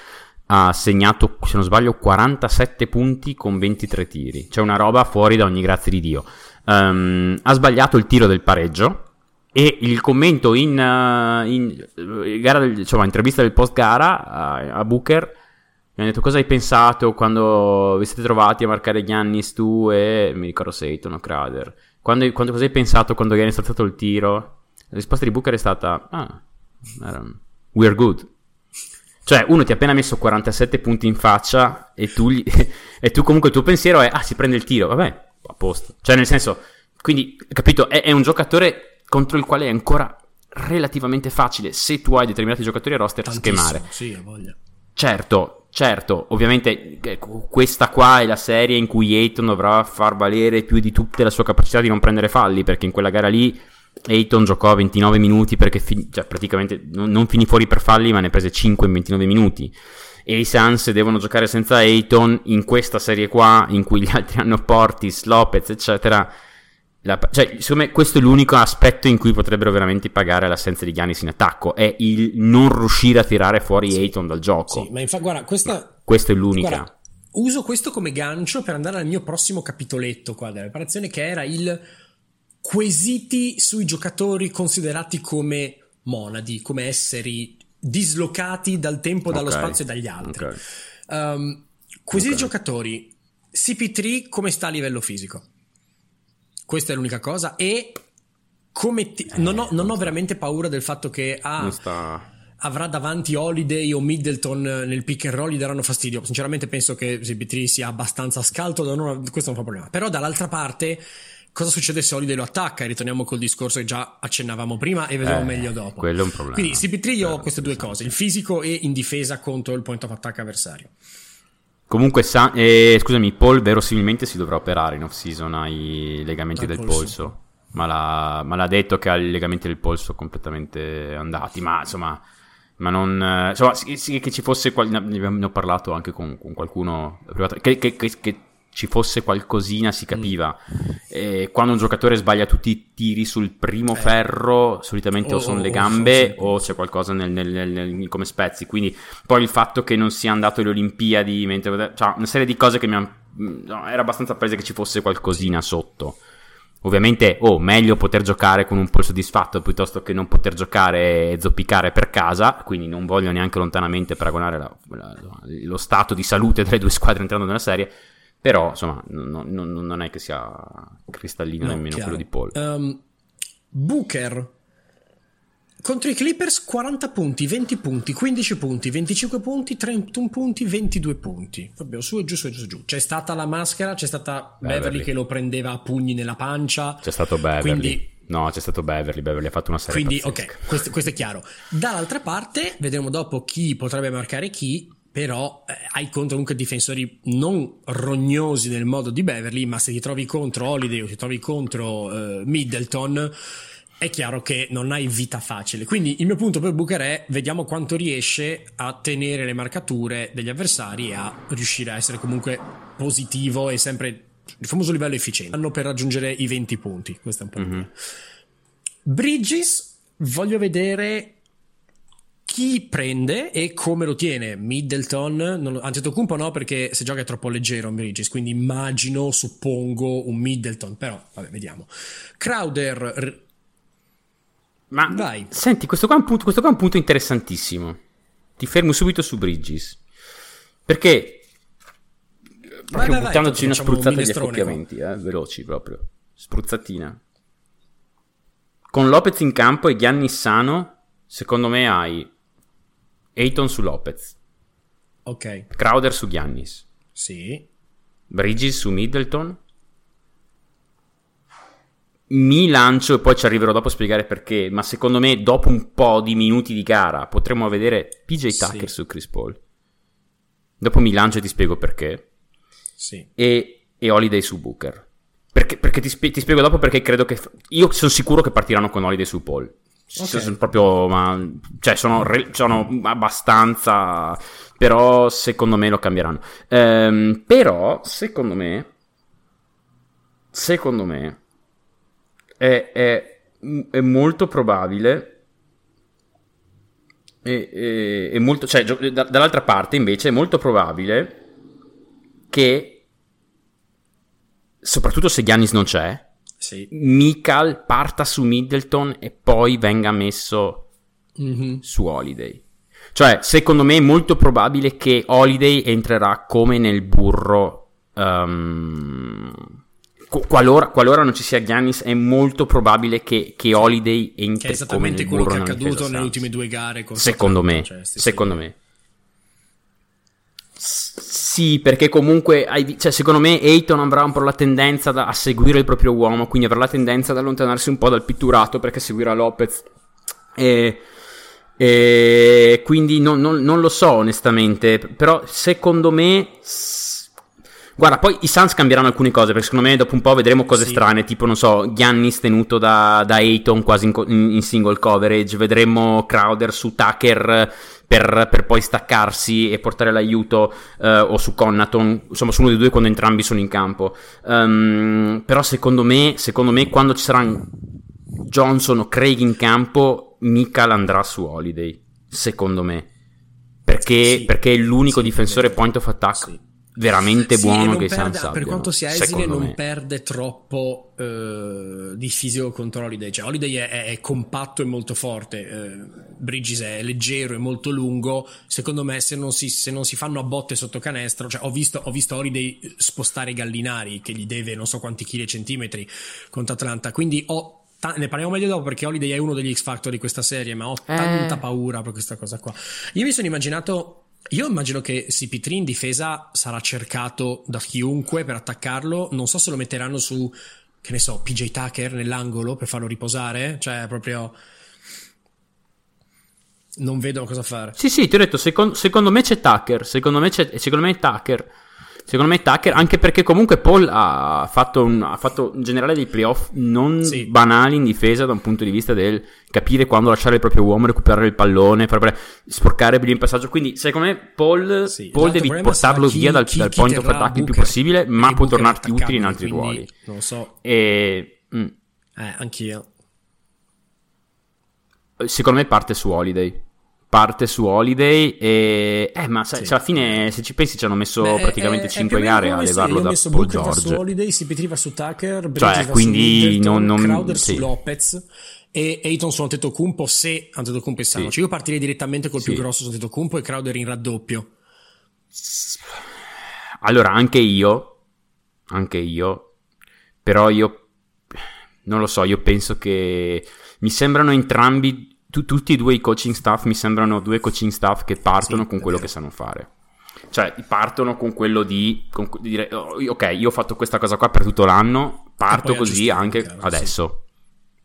ha segnato, se non sbaglio, 47 punti con 23 tiri. C'è una roba fuori da ogni grazia di Dio. Ehm, ha sbagliato il tiro del pareggio e il commento in, eh, in, eh, del- insomma, intervista del post gara a, a Booker mi hanno detto cosa hai pensato quando vi siete trovati a marcare Giannis tu e mi ricordo Seyton o Crader. Quando, quando- cosa hai pensato quando Giannis ha saltato il tiro? La risposta di Booker è stata ah, era- we're good. Cioè, uno ti ha appena messo 47 punti in faccia e tu, gli- e tu comunque il tuo pensiero è ah, si prende il tiro, vabbè, a posto. Cioè, nel senso, quindi, capito, è, è un giocatore contro il quale è ancora relativamente facile se tu hai determinati giocatori a roster Tantissimo, schemare. Sì, ha voglia. Certo, certo, ovviamente eh, questa qua è la serie in cui Ayton dovrà far valere più di tutte la sua capacità di non prendere falli, perché in quella gara lì Ayton giocò 29 minuti perché fi- cioè, praticamente non, non finì fuori per falli, ma ne prese 5 in 29 minuti. E i Suns devono giocare senza Ayton in questa serie qua, in cui gli altri hanno Portis, Lopez, eccetera. La- cioè, secondo me questo è l'unico aspetto in cui potrebbero veramente pagare l'assenza di Giannis in attacco, è il non riuscire a tirare fuori Ayton dal gioco. Sì, ma infatti, guarda, questa Questa è l'unica. Guarda, uso questo come gancio per andare al mio prossimo capitoletto qua della preparazione, che era il quesiti sui giocatori considerati come monadi, come esseri dislocati dal tempo, dallo spazio e dagli altri. ok. Um, quesiti Ok. giocatori, CP3 come sta a livello fisico? Questa è l'unica cosa. E come ti- non, ho, non ho veramente paura del fatto che ah, sta... avrà davanti Holiday o Middleton eh, nel pick and roll gli daranno fastidio. Sinceramente penso che CP3 sia abbastanza scalto, da non- questo non fa problema. Però dall'altra parte, cosa succede se Holiday lo attacca? E ritorniamo col discorso che già accennavamo prima e vedremo Eh, meglio dopo. quello è un problema. Quindi CP3 io ho Eh, queste due cose, il fisico e in difesa contro il point of attack avversario. Comunque, sa- eh, scusami, Paul verosimilmente si dovrà operare in off-season ai legamenti Al del polso. polso. Ma, l'ha, ma l'ha detto che ha i legamenti del polso completamente andati. Ma insomma, ma non. eh, insomma, che ci fosse. ne ho parlato anche con, con qualcuno privato. Che, che- che- che ci fosse qualcosina si capiva. Eh, quando un giocatore sbaglia tutti i tiri sul primo Mm. Eh. ferro, solitamente o, O- sono le gambe sì. o c'è qualcosa nel, nel- nel- come spezzi. Quindi poi il fatto che non sia andato alle Olimpiadi, mentre, cioè, una serie di cose che mi hanno. no, era abbastanza presa che ci fosse qualcosina sotto. Ovviamente, oh, meglio poter giocare con un Paul soddisfatto piuttosto che non poter giocare e zoppicare per casa, quindi non voglio neanche lontanamente paragonare la, la, lo stato di salute delle due squadre entrando nella serie, però insomma no, no, non è che sia cristallino No, nemmeno chiaro. quello di Paul. Um, Booker contro i Clippers 40 punti, 20 punti, 15 punti, 25 punti, 31 punti, 22 punti. Vabbè, su e giù, su e giù, giù. C'è stata la maschera, c'è stata Beverly, Beverly. che lo prendeva a pugni nella pancia. C'è stato Beverly. Quindi No, c'è stato Beverly. Beverly ha fatto una serie Quindi, pazzesca. ok, questo, questo è chiaro. Dall'altra parte, vedremo dopo chi potrebbe marcare chi, però eh, hai contro comunque difensori non rognosi nel modo di Beverly, ma se ti trovi contro Holiday o ti trovi contro eh, Middleton, è chiaro che non hai vita facile. Quindi il mio punto per Booker è vediamo quanto riesce a tenere le marcature degli avversari e a riuscire a essere comunque positivo e sempre il famoso livello efficiente. Hanno per raggiungere i 20 punti, questo è un po' il Mhm. mio. Bridges, voglio vedere chi prende e come lo tiene. Middleton, non Antetokounmpo no perché se gioca è troppo leggero Bridges, quindi immagino, suppongo un Middleton, però vabbè, vediamo. Crowder, r- Ma Vai. senti, questo qua, è un punto, questo qua è un punto interessantissimo. Ti fermo subito su Bridges. Perché vai, proprio vai, buttandoci una facciamo un spruzzata di accoppiamenti, eh, veloci proprio. Spruzzatina. Con Lopez in campo e Giannis sano, secondo me hai Ayton su Lopez, Ok, Crowder su Giannis, sì. Bridges su Middleton. Mi lancio e poi ci arriverò dopo a spiegare perché, ma secondo me dopo un po' di minuti di gara potremmo vedere PJ Sì. Tucker su Chris Paul. Dopo mi lancio e ti spiego perché. Sì. e, e Holiday su Booker. Perché, perché ti, spie- ti spiego dopo perché credo che... f- Io sono sicuro che partiranno con Holiday su Paul. Ok. Sono proprio... Ma, cioè, sono, re- sono abbastanza... Però secondo me lo cambieranno. Ehm, però, secondo me... Secondo me... È, è, è molto probabile... È, è- molto, cioè, da- dall'altra parte, invece, è molto probabile che soprattutto se Giannis non c'è Sì. Mikal parta su Middleton e poi venga messo Mhm. su Holiday cioè secondo me è molto probabile che Holiday entrerà come nel burro qu- qualora, qualora non ci sia Giannis è molto probabile che, che Holiday Che entri è esattamente come nel quello che burro è nella accaduto difesa nelle Suns. ultime due gare. Con Secondo me, cioè, secondo me. Sì, perché comunque cioè, secondo me Ayton avrà un po' la tendenza da- a seguire il proprio uomo, quindi avrà la tendenza ad allontanarsi un po' dal pitturato perché seguirà Lopez. E, e quindi non, non- non lo so onestamente, però secondo me... Guarda, poi i Suns cambieranno alcune cose, perché secondo me dopo un po' vedremo cose Sì. strane, tipo, non so, Giannis tenuto da, da Ayton quasi in- in single coverage, vedremo Crowder su Tucker per, per poi staccarsi e portare l'aiuto, eh, o su Connaton, insomma su uno dei due quando entrambi sono in campo. Ehm, però secondo me, secondo me quando ci saranno Johnson o Craig in campo, Mikal andrà su Holiday, secondo me. Perché, Sì. perché è l'unico Sì, difensore point of attack Sì. Veramente Sì, buono che i perde- Suns Per quanto sia esile, non me. perde troppo eh, di fisico contro Holiday. Cioè, Holiday è, è- è compatto e molto forte. eh, Bridges è leggero e molto lungo. Secondo me, se non si, se non si fanno a botte sotto canestro, cioè, ho visto, ho visto Holiday spostare Gallinari che gli deve non so quanti chili e centimetri contro Atlanta. Quindi ho. ne parliamo meglio dopo perché Holiday è uno degli X Factor di questa serie, ma ho Eh. tanta paura per questa cosa qua. Io mi sono immaginato. Io immagino che CP3 in difesa sarà cercato da chiunque per attaccarlo. Non so se lo metteranno su, che ne so, PJ Tucker nell'angolo per farlo riposare. Cioè, proprio. Non vedo cosa fare. Sì, sì, ti ho detto, secon- secondo me c'è Tucker, secondo me c'è, secondo me Tucker. Secondo me Tucker, anche perché comunque Paul ha fatto, un, ha fatto in generale dei playoff non Sì. banali in difesa da un punto di vista del capire quando lasciare il proprio uomo, recuperare il pallone, fare- sporcare il passaggio. Quindi secondo me Paul, Sì, Paul esatto, devi portarlo chi- via dal, chi- dal chi point of attack il più possibile, ma può tornarti utile in altri ruoli. Non so. E mm, Eh, anch'io. secondo me parte su Holiday. Parte su Holiday e eh ma sai, Sì. cioè, alla fine se ci pensi ci hanno messo Beh, è- praticamente è- è 5 più o meno gare a levarlo io ho da messo Paul va su George Holiday, CP3 va su Tucker, Bridges Cioè, quindi su Middleton, non- non- Crowder sì. su Lopez e Ayton su Antetokounmpo se Antetokounmpo è sano. Sì. Cioè, io partirei direttamente col più grosso su Antetokounmpo e Crowder in raddoppio. Allora, anche io, anche io, però io non lo so, io penso che mi sembrano entrambi, tu- tutti e due i coaching staff mi sembrano due coaching staff che partono Sì, con quello vero. che sanno fare. Cioè, partono con quello di, con- di dire, "Oh, ok, io ho fatto questa cosa qua per tutto l'anno, parto così anche chiaro, adesso.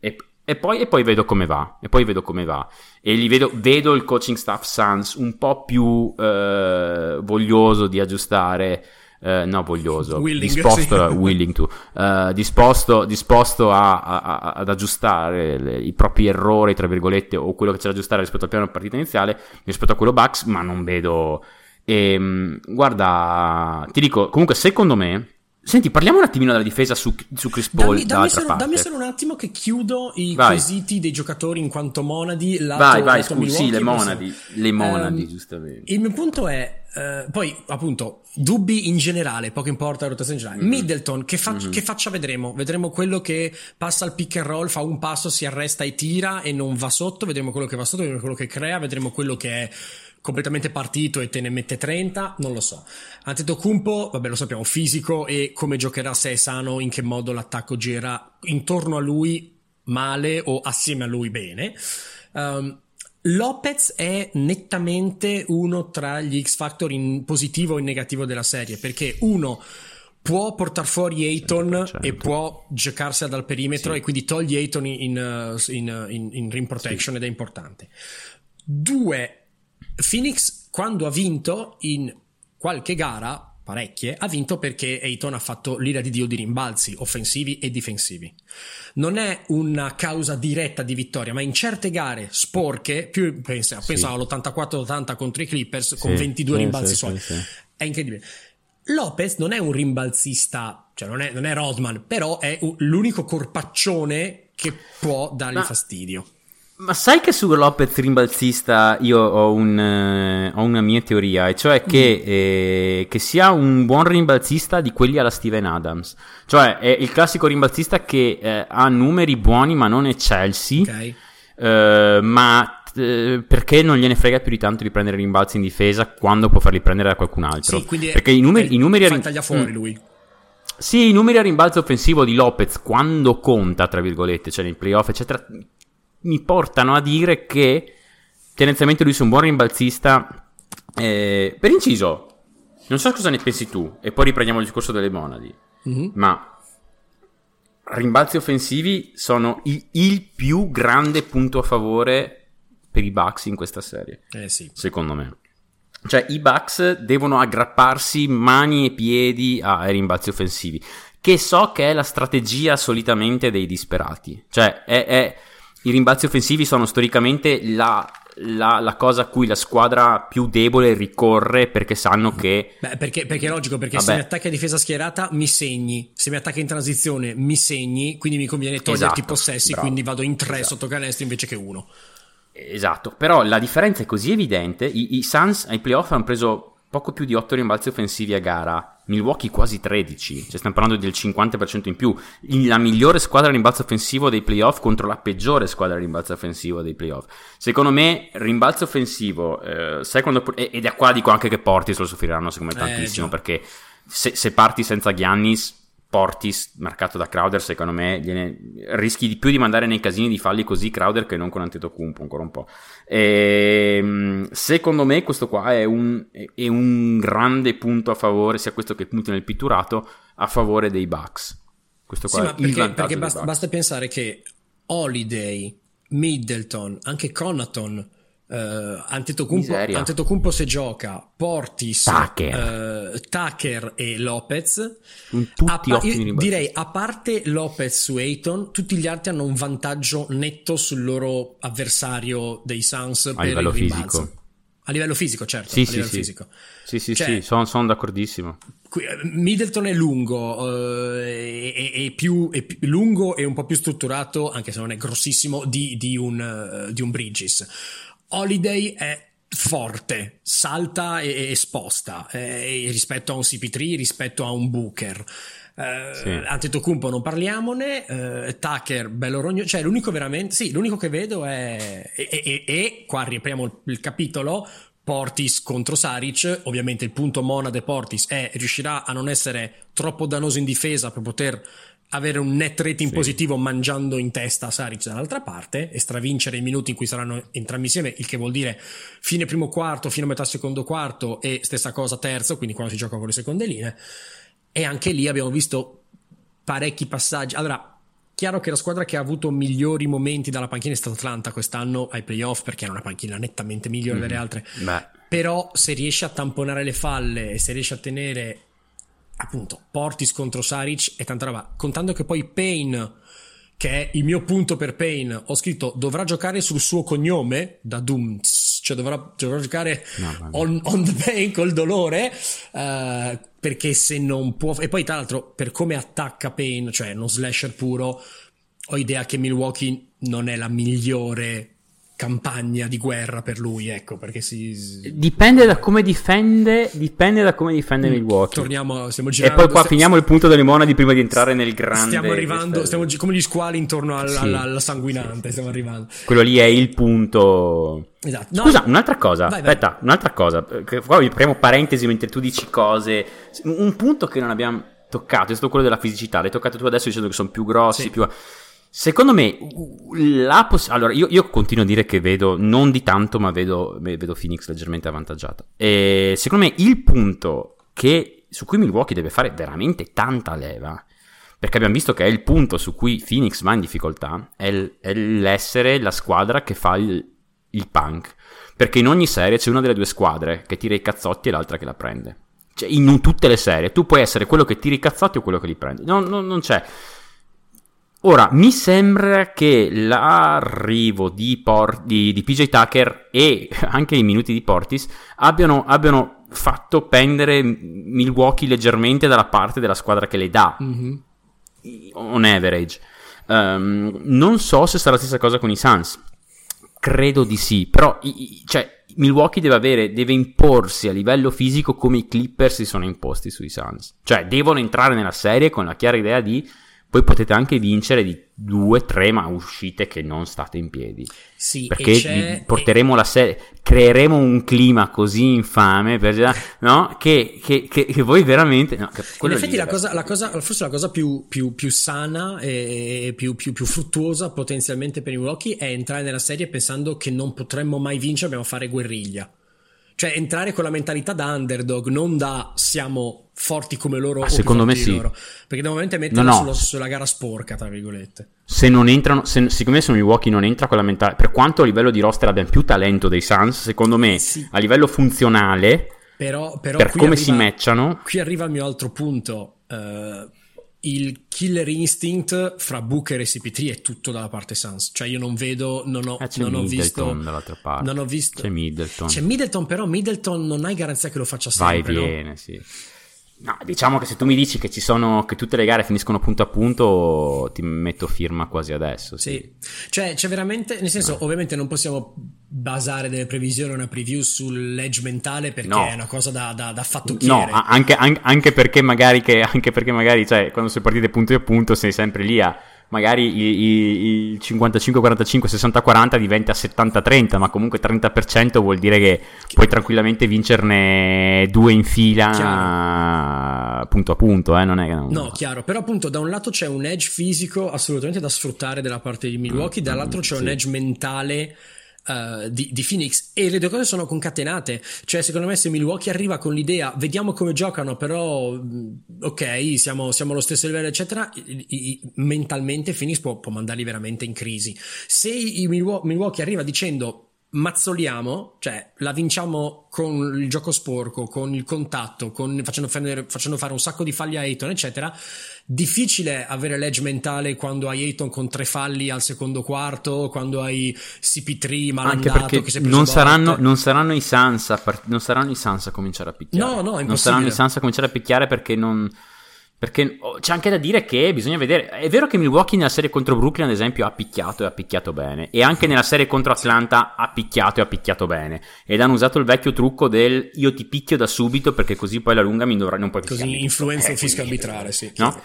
E, e poi, e poi vedo come va, e poi vedo come va. E li vedo, vedo il coaching staff Suns un po' più eh, voglioso di aggiustare, eh, no voglioso, Willing, disposto, sì. willing to, eh, disposto, disposto a- a- a- ad aggiustare le- i propri errori, tra virgolette, o quello che c'è da aggiustare rispetto al piano partita iniziale, rispetto a quello Bucks, ma non vedo... Ehm, guarda, ti dico, comunque secondo me... Senti, parliamo un attimino della difesa su, su Chris Paul Dammi, dammi, solo, dammi solo un attimo che chiudo i Vai. quesiti dei giocatori in quanto monadi. Lato, Vai, vai, scusi, sì, le monadi, le monadi, Ehm, giustamente. Il mio punto è, eh, poi appunto, dubbi in generale, poco importa la rotazione in generale. Mhm. Middleton, che, fac- che faccia vedremo? Vedremo quello che passa al pick and roll, fa un passo, si arresta e tira e non va sotto, vedremo quello che va sotto, vedremo quello che crea, vedremo quello che è completamente partito e te ne mette 30, non lo so. Antetokounmpo, vabbè lo sappiamo, fisico e come giocherà se è sano, in che modo l'attacco gira intorno a lui male o assieme a lui bene. Um, Lopez è nettamente uno tra gli X Factor in positivo o in negativo della serie, perché uno può portare fuori Ayton 100%. e può giocarsela dal perimetro Sì. e quindi toglie Ayton in, uh, in, in- in rim protection ed è importante. Due, Phoenix quando ha vinto in qualche gara, parecchie, ha vinto perché Ayton ha fatto l'ira di Dio di rimbalzi offensivi e difensivi. Non è una causa diretta di vittoria, ma in certe gare sporche, più pensa, Sì. pensa all'84-80 contro i Clippers con Sì, 22 sì, rimbalzi sì, suoi. sì, sì. È incredibile. Lopez non è un rimbalzista, cioè non è, non è Rodman, però è un- l'unico corpaccione che può dargli Ma- fastidio. Ma sai che su Lopez rimbalzista io ho, un, eh, ho una mia teoria, e cioè che, Mm. eh, che sia un buon rimbalzista di quelli alla Steven Adams. Cioè è il classico rimbalzista che eh, ha numeri buoni ma non eccelsi, Ok? eh, ma eh, perché non gliene frega più di tanto di prendere rimbalzi in difesa quando può farli prendere da qualcun altro. Sì, quindi è- perché i numeri, è- i numeri rim- taglia fuori Mm. lui. Sì, i numeri a rimbalzo offensivo di Lopez quando conta, tra virgolette, cioè nei playoff, eccetera, mi portano a dire che tendenzialmente lui sia un buon rimbalzista. Eh, per inciso, non so cosa ne pensi tu, e poi riprendiamo il discorso delle monadi, Mhm. ma rimbalzi offensivi sono il, il più grande punto a favore per i Bucks in questa serie Eh sì. secondo me. Cioè, i Bucks devono aggrapparsi mani e piedi ai rimbalzi offensivi, che so che è la strategia solitamente dei disperati. Cioè, è, è- i rimbalzi offensivi sono storicamente la, la- la cosa a cui la squadra più debole ricorre perché sanno che... Beh, perché, perché è logico, perché se Vabbè. mi attacchi a difesa schierata mi segni, se mi attacchi in transizione mi segni, quindi mi conviene toglierti Esatto, i possessi, bravo. quindi vado in tre Esatto. sotto canestro invece che uno. Esatto, però la differenza è così evidente. I, i Suns ai playoff hanno preso poco più di 8 rimbalzi offensivi a gara, Milwaukee quasi 13, cioè stiamo parlando del 50% in più. La migliore squadra a rimbalzo offensivo dei playoff contro la peggiore squadra a rimbalzo offensivo dei playoff. Secondo me, rimbalzo offensivo, eh, sai quando, e- ed è qua dico anche che Portis lo soffriranno secondo me Eh, tantissimo, già. perché se, se parti senza Giannis, Portis, marcato da Crowder, secondo me gliene- rischi di più di mandare nei casini di falli così Crowder che non con Antetokounmpo ancora un po'. Ehm, secondo me questo qua è un, è- un grande punto a favore, sia questo che punti nel pitturato, a favore dei Bucks. Questo qua Sì, è ma il perché, vantaggio perché basta, basta pensare che Holiday, Middleton, anche Conaton, eh, Antetokounmpo. Antetokounmpo se gioca, Portis, Tucker. eh, Tucker e Lopez. Sono tutti A pa- direi a parte Lopez su Ayton, tutti gli altri hanno un vantaggio netto sul loro avversario dei Suns per livello fisico. A livello fisico, certo. Sì, a sì, sì. fisico. Sì, sì, Cioè- sì, sono d'accordissimo. Qui- eh, Middleton è lungo, eh, è, è- più, è più lungo e un po' più strutturato, anche se non è grossissimo, di, di un, di un Bridges. Holiday è forte, salta e, e sposta eh, rispetto a un CP3, rispetto a un Booker. Eh, Sì. Antetokounmpo non parliamone, eh, Tucker bello rogno, cioè l'unico veramente, sì, l'unico che vedo è e, e- e- qua riapriamo il, il capitolo Portis contro Saric, ovviamente il punto monade Portis è riuscirà a non essere troppo dannoso in difesa per poter avere un net rating Sì. positivo mangiando in testa Saric dall'altra parte e stravincere i minuti in cui saranno entrambi insieme, il che vuol dire fine primo quarto, fine metà secondo quarto e stessa cosa terzo, quindi quando si gioca con le seconde linee. E anche lì abbiamo visto parecchi passaggi. Allora, chiaro che la squadra che ha avuto migliori momenti dalla panchina è stata Atlanta quest'anno ai playoff perché era una panchina nettamente migliore delle altre. Beh, Però se riesce a tamponare le falle e se riesce a tenere appunto Portis contro Saric e tanta roba, contando che poi Payne che è il mio punto per Payne, ho scritto dovrà giocare sul suo cognome da Dooms, cioè dovrà, dovrà giocare No, on, on the pain col dolore eh, perché se non può e poi tra l'altro per come attacca Payne, cioè uno slasher puro, ho idea che Milwaukee non è la migliore campagna di guerra per lui, ecco, perché si dipende da come difende, dipende da come difende Milwaukee. Mm, Torniamo, stiamo E girando. poi qua st- finiamo il punto delle monadi prima di entrare nel grande. Stiamo arrivando, stiamo gi- come gli squali intorno al, Sì. alla, alla sanguinante, stiamo arrivando. Quello lì è il punto. Esatto. No, Scusa, un'altra cosa. Vai, vai. Aspetta, un'altra cosa. Qua apriamo parentesi mentre tu dici cose. Un punto che non abbiamo toccato è stato quello della fisicità. L'hai toccato tu adesso dicendo che sono più grossi, Sì. più. Secondo me, la poss- allora io, io continuo a dire che vedo, non di tanto, ma vedo, vedo Phoenix leggermente avvantaggiata. E secondo me il punto che, su cui Milwaukee deve fare veramente tanta leva, perché abbiamo visto che è il punto su cui Phoenix va in difficoltà, è, l- è l'essere la squadra che fa il, il punk. Perché in ogni serie c'è una delle due squadre che tira i cazzotti e l'altra che la prende. Cioè, in tutte le serie, tu puoi essere quello che tira i cazzotti o quello che li prende. No, no, non c'è. Ora, mi sembra che l'arrivo di, Por- di- di PJ Tucker e anche i minuti di Portis abbiano, abbiano fatto pendere Milwaukee leggermente dalla parte della squadra che le dà, Mhm. on average. Ehm, non so se sarà la stessa cosa con i Suns. Credo di sì, però i- i- cioè, Milwaukee deve, avere, deve imporsi a livello fisico come i Clippers si sono imposti sui Suns. Cioè, devono entrare nella serie con la chiara idea di poi potete anche vincere di due, tre, ma uscite che non state in piedi. Sì, Perché e porteremo la serie, creeremo un clima così infame, per- no? Che, che- che- che voi veramente... No, In effetti la cosa, la cosa- forse la cosa più, più- più sana e più, più- più fruttuosa potenzialmente per i Milwaukee è entrare nella serie pensando che non potremmo mai vincere, dobbiamo fare guerriglia. Cioè entrare con la mentalità da underdog, non da siamo forti come loro Ah, secondo me sì. loro. Perché da momento metterla No, no. sulla gara sporca, tra virgolette. se non entrano, se, siccome se Milwaukee non entra con la mentalità, per quanto a livello di roster abbiano più talento dei Suns, secondo me Sì. a livello funzionale, Però, però per come arriva- si matchano, Qui arriva il mio altro punto. eh, il killer instinct fra Booker e CP3 è tutto dalla parte Suns. Cioè, io non vedo, non ho, eh, c'è non ho visto. dall'altra parte. Non ho visto. C'è Middleton. C'è Middleton, però Middleton non hai garanzia che lo faccia sempre. no? viene, sì. No, diciamo che se tu mi dici che ci sono, che tutte le gare finiscono punto a punto, ti metto firma quasi adesso. Sì. Sì, cioè c'è veramente, nel senso, ovviamente non possiamo basare delle previsioni o una preview sull'edge mentale perché No. è una cosa da, da, da No, fattocchiere. a- anche, an- anche perché magari, che, anche perché magari, cioè, quando sei partite punto a punto, sei sempre lì a magari i- i- il 55-45, 60-40 diventa 70-30, ma comunque 30% vuol dire che puoi tranquillamente vincerne due in fila punto a punto, eh, non è non- No, chiaro, però appunto da un lato c'è un edge fisico assolutamente da sfruttare dalla parte di Milwaukee, dall'altro c'è un sì. edge mentale eh, di, di Phoenix e le due cose sono concatenate. Cioè, secondo me, se Milwaukee arriva con l'idea, vediamo come giocano, però mh, ok, siamo, siamo allo stesso livello, eccetera, i- i- mentalmente Phoenix può, può mandarli veramente in crisi. Se Milwaukee arriva dicendo mazzoliamo, cioè la vinciamo con il gioco sporco, con il contatto, con, facendo, fare, facendo fare un sacco di falli a Ayton, eccetera. Difficile avere l'edge mentale quando hai Ayton con tre falli al secondo quarto, quando hai CP3 Anche malandato perché che si è preso non saranno, non saranno i Sans a par- non saranno i Sans a cominciare a picchiare. No, no, è non saranno impossibile. i Sans a cominciare a picchiare perché non Perché oh, c'è anche da dire che bisogna vedere. È vero che Milwaukee nella serie contro Brooklyn, ad esempio, ha picchiato e ha picchiato bene. E anche nella serie contro Atlanta ha picchiato e ha picchiato bene. Ed hanno usato il vecchio trucco del io ti picchio da subito perché così poi alla lunga mi dovrai non puoi Così picchiare. influenza Eh, il fisco arbitrale, sì. No?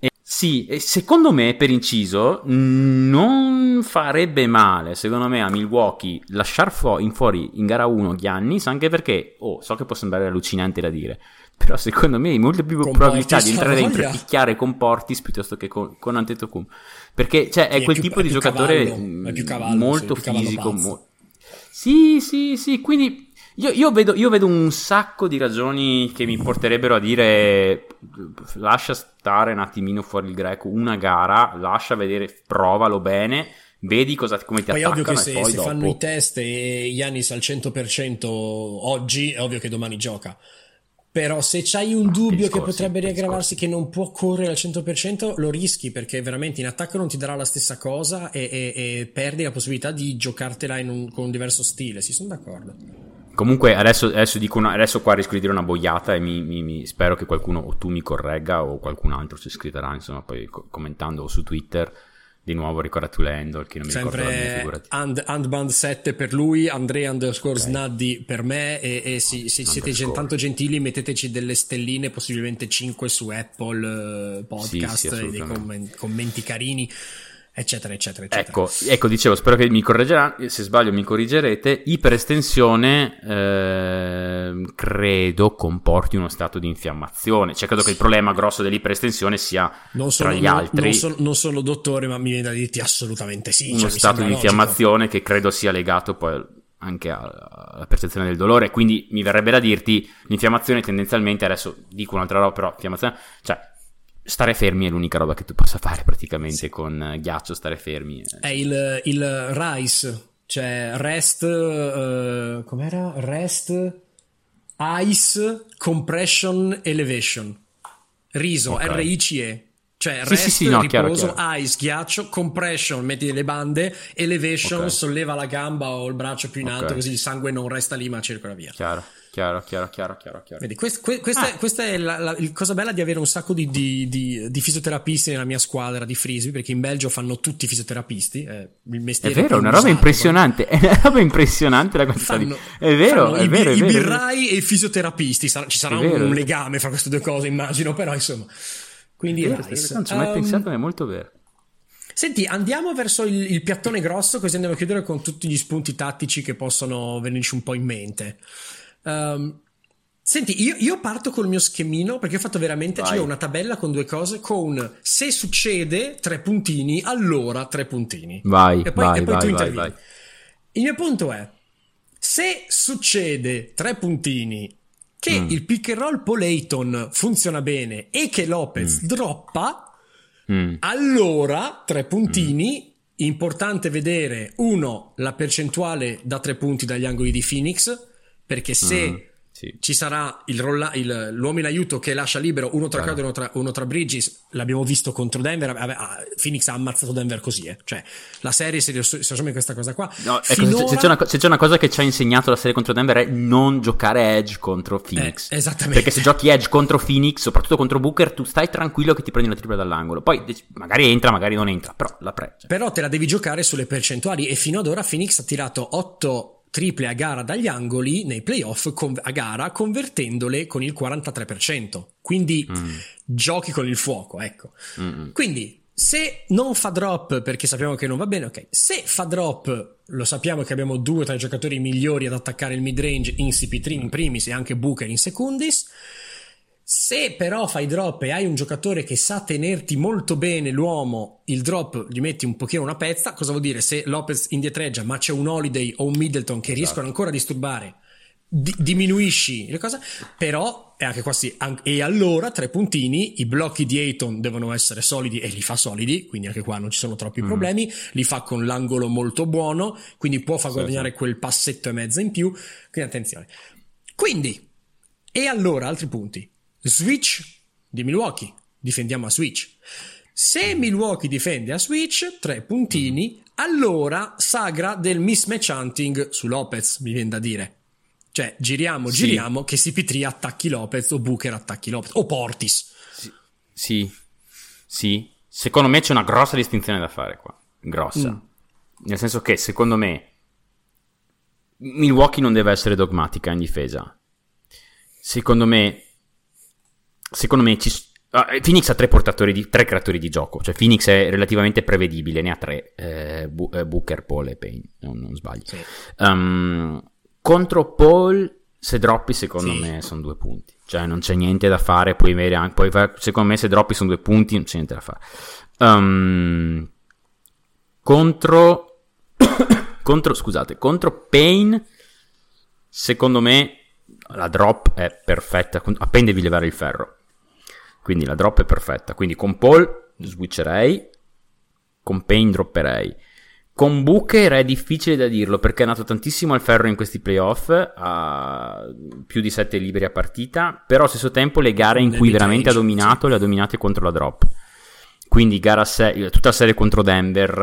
E- sì, secondo me, per inciso, non farebbe male, secondo me, a Milwaukee lasciar fu- in fuori in gara 1 Giannis, anche perché, oh, so che può sembrare allucinante da dire, però secondo me hai molte più Con probabilità di entrare dentro e picchiare con Portis piuttosto che con, con Antetokounmpo. Perché, cioè, è è quel più- tipo è di giocatore cavallo, cavallo, molto cavallo fisico. mo- sì, sì, sì, quindi io, io vedo, io vedo un sacco di ragioni che mi porterebbero a dire lascia stare un attimino fuori il greco una gara, lascia vedere, provalo bene, vedi cosa, come ti Poi è ovvio attaccano che se, se dopo... fanno i test e Yanis al 100% oggi, è ovvio che domani gioca. Però se c'hai un dubbio che che discorsi, potrebbe riaggravarsi, discorsi. che non può correre al 100%, lo rischi perché veramente in attacco non ti darà la stessa cosa e, e- e perdi la possibilità di giocartela un- con un diverso stile. Sì, sono d'accordo. Comunque adesso, adesso, dico una- adesso qua rischio di dire una boiata e mi, mi- mi- spero che qualcuno o tu mi corregga o qualcun altro ci scriverà, insomma, poi co- commentando su Twitter. Di nuovo ricordati Lendl, che non mi ricordo la mia Sempre figurati. and, Handband 7 per lui, Andrea underscore Snaddi per me e, e sì, se siete gen- tanto gentili metteteci delle stelline, possibilmente 5 su Apple eh, Podcast, Sì, sì, e dei assolutamente. commen- commenti carini, eccetera, eccetera, eccetera. Ecco, ecco, dicevo, spero che mi correggerà, se sbaglio mi corrigerete. Iperestensione, ehm, credo comporti uno stato di infiammazione. Cioè, credo che il problema grosso dell'iperestensione sia sono, tra gli altri non sono- non sono dottore, ma mi viene da dirti assolutamente sì. uno cioè, stato di logico. infiammazione che credo sia legato poi anche alla percezione del dolore. Quindi mi verrebbe da dirti, l'infiammazione tendenzialmente, adesso dico un'altra roba, però infiammazione, cioè stare fermi è l'unica roba che tu possa fare praticamente con eh, ghiaccio, stare fermi. È il, il RICE, cioè REST, eh, com'era? REST Ice Compression Elevation. RISO, Ok. R-I-C-E. Cioè Sì, rest, sì, sì, no, chiaro, riposo, chiaro. ice, ghiaccio, compression, metti le bande, elevation, Ok. solleva la gamba o il braccio più in alto Ok. così il sangue non resta lì ma circola via. Chiaro, chiaro, chiaro, chiaro, chiaro, chiaro. Vedi, quest- que- questa, Ah. questa è la, la- il cosa bella di avere un sacco di, di- di- di fisioterapisti nella mia squadra di frisbee, perché in Belgio fanno tutti fisioterapisti. È, il È mestiere vero, è una roba usato. impressionante, è una roba impressionante la quantità di... Fanno, È vero, è i, vero, è i vero. è vero. birrai e i fisioterapisti. Sarà- ci sarà È vero. un legame fra queste due cose, immagino, però insomma. Quindi È vero, Rice. non ci ho mai Um, pensato, ma è molto vero. Senti, andiamo verso il, il piattone grosso, così andiamo a chiudere con tutti gli spunti tattici che possono venirci un po' in mente. Ehm, senti, io, io parto col mio schemino perché ho fatto veramente Vai. cioè, una tabella con due cose con se succede tre puntini, allora tre puntini. Vai, e poi, vai, e poi vai, tu vai, intervieni. vai. Il mio punto è, se succede tre puntini che Mm. il pick and roll Polayton funziona bene e che Lopez droppa, Mm. allora, tre puntini. Importante vedere, uno, la percentuale da tre punti dagli angoli di Phoenix, perché se Mm, sì. ci sarà il rolla- il- l'uomo in aiuto che lascia libero uno tra. Crowder e uno tra, uno tra Bridges, l'abbiamo visto contro Denver, ave- ah, Phoenix ha ammazzato Denver così, eh. cioè la serie si si assume questa cosa qua. No, ecco, se- Finora- se, c'è una, se c'è una cosa che ci ha insegnato la serie contro Denver è non giocare Edge contro Phoenix. Eh, esattamente. Perché se giochi Edge contro Phoenix, soprattutto contro Booker, tu stai tranquillo che ti prendi una tripla dall'angolo. Poi magari entra, magari non entra, però la pre. cioè. Però te la devi giocare sulle percentuali e fino ad ora Phoenix ha tirato 8 triple a gara dagli angoli nei playoff con- a gara convertendole con il 43%. Quindi Mm. giochi con il fuoco, ecco. Mm-mm. Quindi se non fa drop perché sappiamo che non va bene, ok. Se fa drop, lo sappiamo che abbiamo due tra i giocatori migliori ad attaccare il mid range in CP3 in primis e anche Booker in secundis. Se però fai drop e hai un giocatore che sa tenerti molto bene l'uomo, il drop gli metti un pochino una pezza, cosa vuol dire? Se Lopez indietreggia ma c'è un Holiday o un Middleton che riescono ancora a disturbare, di- diminuisci le cose, però e anche qua sì, an- e allora tre puntini, i blocchi di Ayton devono essere solidi e li fa solidi, quindi anche qua non ci sono troppi Mm. problemi, li fa con l'angolo molto buono, quindi può far Sì, guadagnare quel passetto e mezzo in più, quindi attenzione. Quindi, e allora altri punti. Switch di Milwaukee. Difendiamo a switch. Se Milwaukee difende a switch, tre puntini, allora sagra del mismatch hunting su Lopez, mi viene da dire. Cioè, giriamo, Sì. giriamo, che CP3 attacchi Lopez o Booker attacchi Lopez o Portis. sì, sì. Secondo me c'è una grossa distinzione da fare qua. Grossa. Mm. Nel senso che, secondo me, Milwaukee non deve essere dogmatica in difesa. Secondo me, secondo me ci, ah, Phoenix ha tre portatori di, tre creatori di gioco. Cioè, Phoenix è relativamente prevedibile, ne ha tre: eh, eh, Booker, Paul e Payne. Non, non sbaglio. Sì. Um, contro Paul, se droppi, secondo Sì. me sono due punti. Cioè, non c'è niente da fare. Puoi avere anche, puoi fare- secondo me, se droppi sono due punti, non c'è niente da fare. Um, contro, contro, scusate, contro Pain, secondo me la drop è perfetta. Con- A Pain devi levare il ferro. Quindi la drop è perfetta. Quindi con Paul switcherei, con Pain dropperei. Con Booker è difficile da dirlo perché è nato tantissimo al ferro in questi playoff, ha più di 7 liberi a partita, però allo stesso tempo le gare in cui veramente ha dominato le ha dominate contro la drop. Quindi gara 6, tutta la serie contro Denver,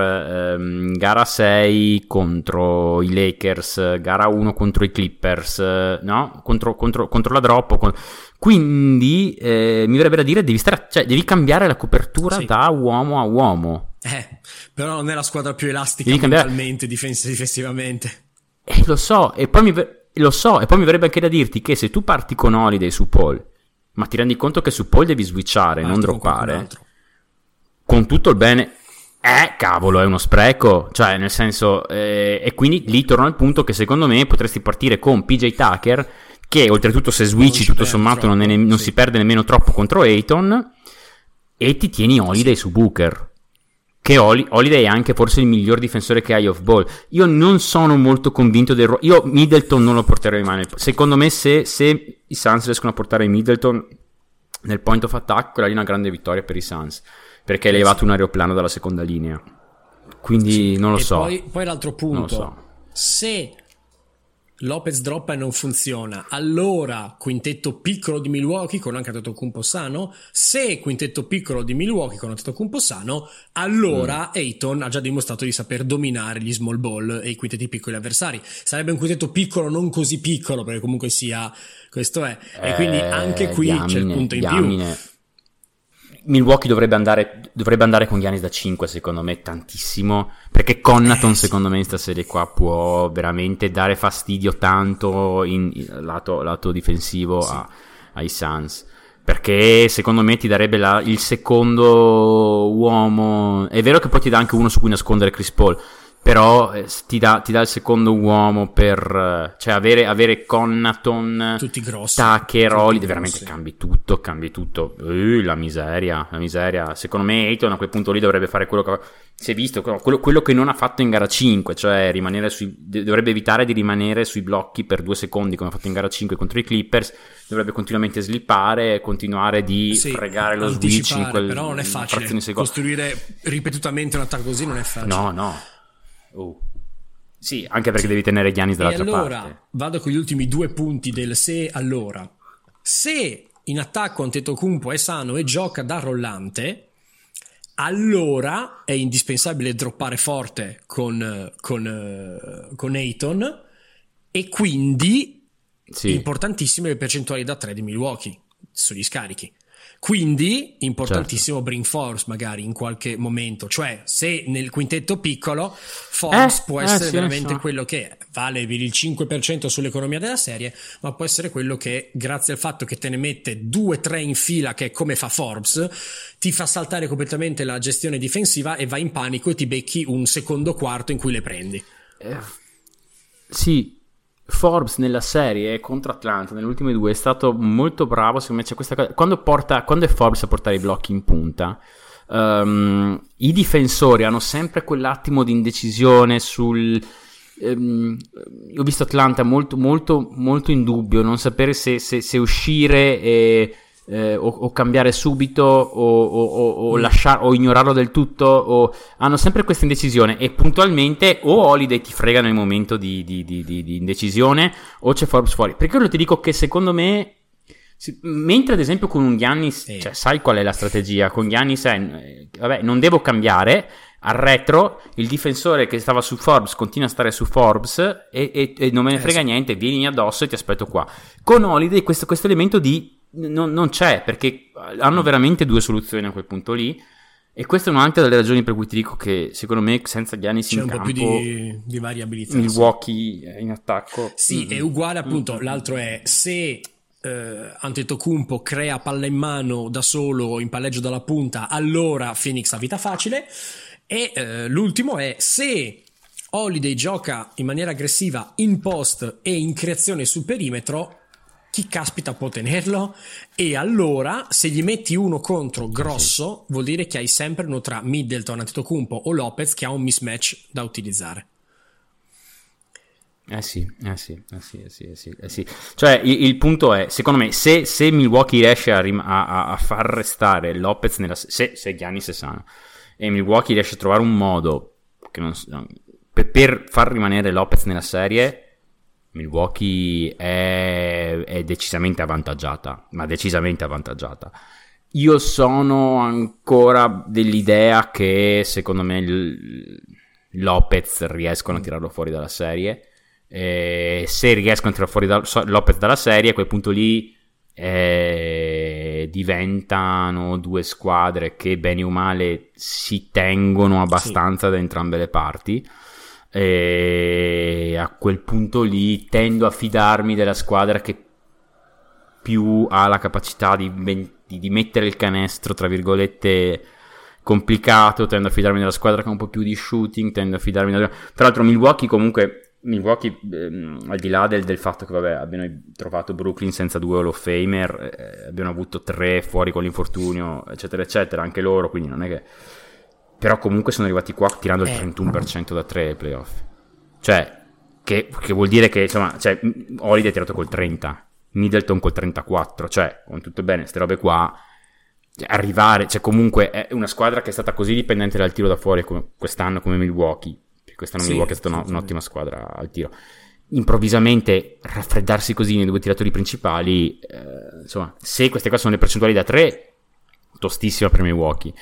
ehm, gara 6 contro i Lakers, gara 1 contro i Clippers, eh, no? Contro, contro- contro la drop. con- Quindi eh, mi verrebbe da dire devi, stare, cioè, devi cambiare la copertura Sì. da uomo a uomo. Eh, però non è la squadra più elastica Devi cambiare- mentalmente, difens- difensivamente. Eh, lo so, e poi mi, ver- lo so, e poi mi verrebbe anche da dirti che se tu parti con Holiday su Paul, ma ti rendi conto che su Paul devi switchare, non con qualcun droppare. Con tutto il bene, eh, cavolo, è uno spreco. Cioè, nel senso, eh, e quindi lì torno al punto che secondo me potresti partire con PJ Tucker, che oltretutto se switchi tutto sommato non, troppo, ne- non sì. si perde nemmeno troppo contro Ayton, e ti tieni Holiday su Booker. Che Holi- Holiday è anche forse il miglior difensore che hai off ball. Io non sono molto convinto del ruolo. Io Middleton non lo porterei mai. nel- Secondo me, se, se i Suns riescono a portare Middleton nel point of attack, quella lì è una grande vittoria per i Suns. Perché hai levato un aeroplano dalla seconda linea. Quindi non lo e so. Poi, poi l'altro punto, so. se Lopez droppa e non funziona, allora quintetto piccolo di Milwaukee con anche Antetokounmpo sano, se quintetto piccolo di Milwaukee con Antetokounmpo sano, allora Mm. Ayton ha già dimostrato di saper dominare gli small ball e i quintetti piccoli avversari. Sarebbe un quintetto piccolo, non così piccolo, perché comunque sia questo è. E quindi Eh, anche qui c'è il diamine, punto in più. Milwaukee dovrebbe andare, dovrebbe andare con Giannis da 5 secondo me tantissimo perché Connaton Eh, sì. secondo me in questa serie qua può veramente dare fastidio tanto in, in- lato, lato difensivo a- ai Suns. Perché secondo me ti darebbe la- il secondo uomo. È vero che poi ti dà anche uno su cui nascondere Chris Paul però eh, ti, dà, ti dà il secondo uomo per eh, cioè avere, avere Connaton Tutti grossi. Tucker, Holiday, grossi. veramente cambi tutto, cambi tutto. Eh, la miseria, la miseria. Secondo me Ayton a quel punto lì dovrebbe fare quello che si è visto, quello, quello che non ha fatto in gara 5, cioè rimanere sui, dovrebbe evitare di rimanere sui blocchi per due secondi come ha fatto in gara 5 contro i Clippers, dovrebbe continuamente slippare, continuare di Sì, fregare lo switch in quel però non è facile costruire ripetutamente un attacco così non è facile No, no. Oh. Sì, anche perché devi tenere Giannis e dall'altra allora parte. vado con gli ultimi due punti del se allora se in attacco Antetokounmpo è sano e gioca da rollante allora è indispensabile droppare forte con, con, eh, con Ayton e quindi Sì. importantissime le percentuali da 3 di Milwaukee sugli scarichi. Quindi importantissimo bring Forbes magari in qualche momento, cioè se nel quintetto piccolo Forbes Eh, può eh, essere sì, veramente so. quello che vale il 5% sull'economia della serie, ma può essere quello che grazie al fatto che te ne mette 2-3 in fila che è come fa Forbes, ti fa saltare completamente la gestione difensiva e vai in panico e ti becchi un secondo quarto in cui le prendi. Eh, sì, Forbes nella serie contro Atlanta, nelle ultime due, è stato molto bravo. Secondo me c'è questa cosa. Quando, porta, quando è Forbes a portare i blocchi in punta, ehm, i difensori hanno sempre quell'attimo di indecisione sul. io ho visto Atlanta molto, molto, molto in dubbio, non sapere se, se- se uscire e. eh, o, o cambiare subito o, o, o, o lasciar- o ignorarlo del tutto o hanno sempre questa indecisione. E puntualmente o Holiday ti frega nel momento di, di- di- di- indecisione o c'è Forbes fuori. Per quello ti dico che secondo me mentre ad esempio con un Giannis Sì. cioè, sai qual è la strategia? Con Giannis è eh, vabbè non devo cambiare. Al retro il difensore che stava su Forbes continua a stare su Forbes e, e- e non me ne Eh, frega niente vieni addosso e ti aspetto qua. Con Holiday questo, questo elemento di non, non c'è perché hanno veramente due soluzioni a quel punto lì. E questa è un'altra delle ragioni per cui ti dico che secondo me senza Giannis C'è in un po' campo più di, di variabilità. Milwaukee in attacco Sì, mm, è uguale appunto. L'altro è se eh, Antetokounmpo crea palla in mano da solo in palleggio dalla punta, allora Phoenix ha vita facile. E eh, l'ultimo è se Holiday gioca in maniera aggressiva in post e in creazione sul perimetro. Chi caspita può tenerlo? E allora, se gli metti uno contro grosso, vuol dire che hai sempre uno tra Middleton, Antetokounmpo o Lopez che ha un mismatch da utilizzare. Eh sì, eh sì, eh sì, eh sì, eh sì, eh sì. Cioè, il, il punto è, secondo me, se, se Milwaukee riesce a, rim- a- a- far restare Lopez nella... se, se Giannis è sano, e Milwaukee riesce a trovare un modo non per, per far rimanere Lopez nella serie, Milwaukee è, è decisamente avvantaggiata, ma decisamente avvantaggiata. Io sono ancora dell'idea che, secondo me, il- Lopez riescono a tirarlo fuori dalla serie. E se riescono a tirare fuori da- Lopez dalla serie, a quel punto lì eh, diventano due squadre che bene o male si tengono abbastanza da entrambe le parti. E a quel punto lì tendo a fidarmi della squadra che più ha la capacità di, di- di mettere il canestro, tra virgolette, complicato, tendo a fidarmi della squadra che ha un po' più di shooting, tendo a fidarmi della... Tra l'altro Milwaukee comunque, Milwaukee, ehm, al di là del, del fatto che vabbè, abbiano trovato Brooklyn senza due Hall of Famer, eh, abbiano avuto tre fuori con l'infortunio, eccetera, eccetera, anche loro, quindi non è che... Però comunque sono arrivati qua tirando il Eh. 31% da tre ai playoff. Cioè, che, che vuol dire che, insomma, cioè, Holiday ha tirato col 30, Middleton col 34, cioè, con tutto bene, queste robe qua cioè, arrivare, cioè comunque è una squadra che è stata così dipendente dal tiro da fuori come quest'anno come Milwaukee, quest'anno Sì, Milwaukee è stata una- un'ottima squadra al tiro. Improvvisamente raffreddarsi così nei due tiratori principali, eh, insomma, se queste qua sono le percentuali da 3, tostissima per Milwaukee.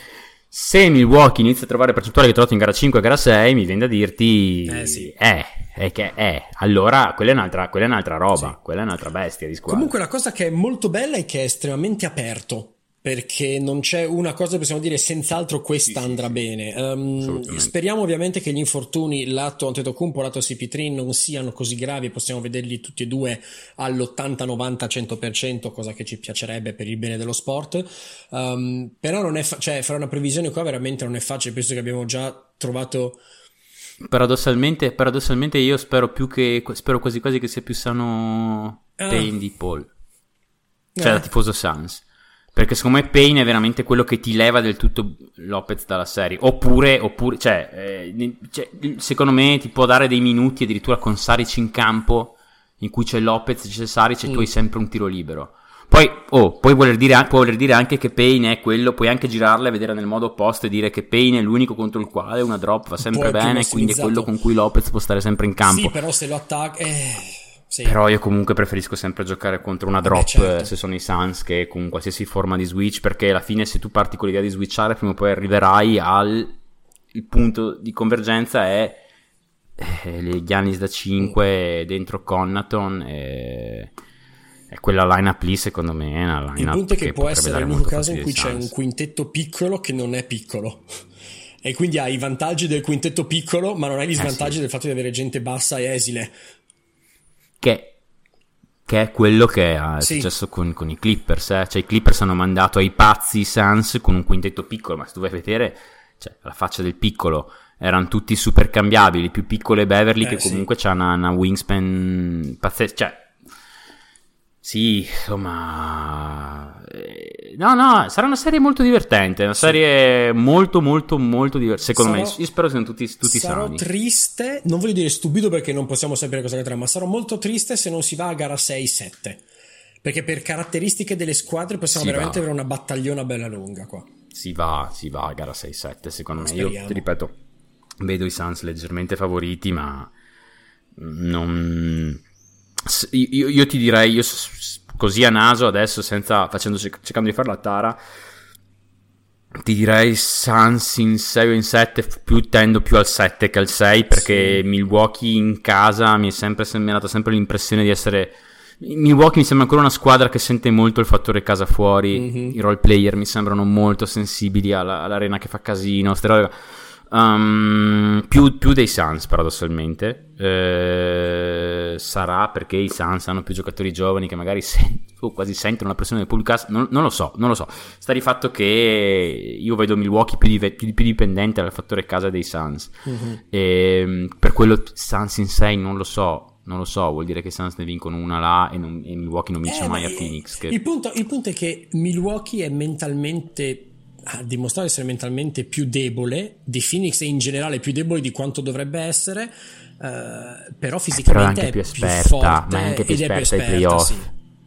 Se Milwaukee inizia a trovare percentuali che ha trovato in gara 5 e gara 6, mi viene da dirti, Eh, sì. eh, è che è, allora quella è un'altra, quella è un'altra roba, Sì. quella è un'altra bestia di squadra. Comunque la cosa che è molto bella è che è estremamente aperto. Perché non c'è una cosa che possiamo dire senz'altro questa Sì, andrà sì. bene. Assolutamente. speriamo ovviamente che gli infortuni lato Antetokounmpo, lato CP3 non siano così gravi e possiamo vederli tutti e due all'80, 90, 100%, cosa che ci piacerebbe per il bene dello sport. Ehm, però non è fa- cioè fare una previsione qua veramente non è facile, penso che abbiamo già trovato Paradossalmente, paradossalmente io spero più che spero quasi quasi che sia più sano Ah. Payne di Paul. Cioè Eh. da tifoso Suns. Perché secondo me Payne è veramente quello che ti leva del tutto Lopez dalla serie. Oppure, oppure cioè, eh, cioè, secondo me ti può dare dei minuti addirittura con Saric in campo in cui c'è Lopez, c'è Saric e Mm. tu hai sempre un tiro libero. Poi, oh, puoi voler, dire, può voler dire anche che Payne è quello, puoi anche girarla e vedere nel modo opposto e dire che Payne è l'unico contro il quale una drop va sempre bene, quindi è quello con cui Lopez può stare sempre in campo. Sì, però se lo attacca eh, sì. Però io comunque preferisco sempre giocare contro una drop certo. eh, se sono i Suns che con qualsiasi forma di switch, perché alla fine se tu parti con l'idea di switchare, prima o poi arriverai al il punto di convergenza è eh, Giannis da 5 dentro Connaton e, e quella lineup lì secondo me è una Il lineup punto è che, può potrebbe essere l'unico caso in cui c'è un quintetto piccolo che non è piccolo. E quindi hai i vantaggi del quintetto piccolo, ma non hai gli svantaggi Eh, sì. del fatto di avere gente bassa e esile. Che, che è quello che è Sì. successo con, con i Clippers. eh. Cioè, i Clippers hanno mandato ai pazzi i Suns con un quintetto piccolo, ma se tu vai a vedere, cioè, la faccia del piccolo erano tutti super cambiabili. Più piccolo è Beverly, Eh, che sì. comunque c'ha una, una wingspan pazzesca. Cioè, sì, insomma. No, no, sarà una serie molto divertente. Una serie molto, molto, molto divertente. Secondo Sarò- me, io spero siano tutti, tutti sarò sani. triste, non voglio dire stupido perché non possiamo sapere cosa accadrà, ma sarò molto triste se non si va a gara 6-7. Perché per caratteristiche delle squadre possiamo Si veramente va. avere una battagliona bella lunga qua. Si va, si va a gara 6-7 secondo me. Speriamo. Io ti ripeto, vedo i Suns leggermente favoriti, ma non... s- Io, io ti direi, io così a naso adesso, senza, facendo, cercando di fare la tara, ti direi Suns in 6 o in 7, più tendo più al 7 che al 6, perché Milwaukee in casa mi è sempre sem- mi sempre l'impressione di essere Milwaukee mi sembra ancora una squadra che sente molto il fattore casa fuori. Mm-hmm. I role player mi sembrano molto sensibili alla, all'arena che fa casino. Um, più, più, dei Suns, paradossalmente. Eh, sarà perché i Suns hanno più giocatori giovani che magari sen- quasi sentono la pressione del pubblico. Non, non, lo so, non lo so. Sta di fatto che io vedo Milwaukee più, div- più, più dipendente dal fattore casa dei Suns. Mm-hmm. E, per quello Suns in sé non lo so non lo so, vuol dire che i Suns ne vincono una là e, non, e Milwaukee non vince eh, mai a Phoenix. Che... Il, punto, il, punto, è che Milwaukee è mentalmente ha dimostrato di essere mentalmente più debole di Phoenix e in generale più debole di quanto dovrebbe essere uh, però fisicamente però è più esperta più forte, ma è anche più esperta, esperta ai playoff sì,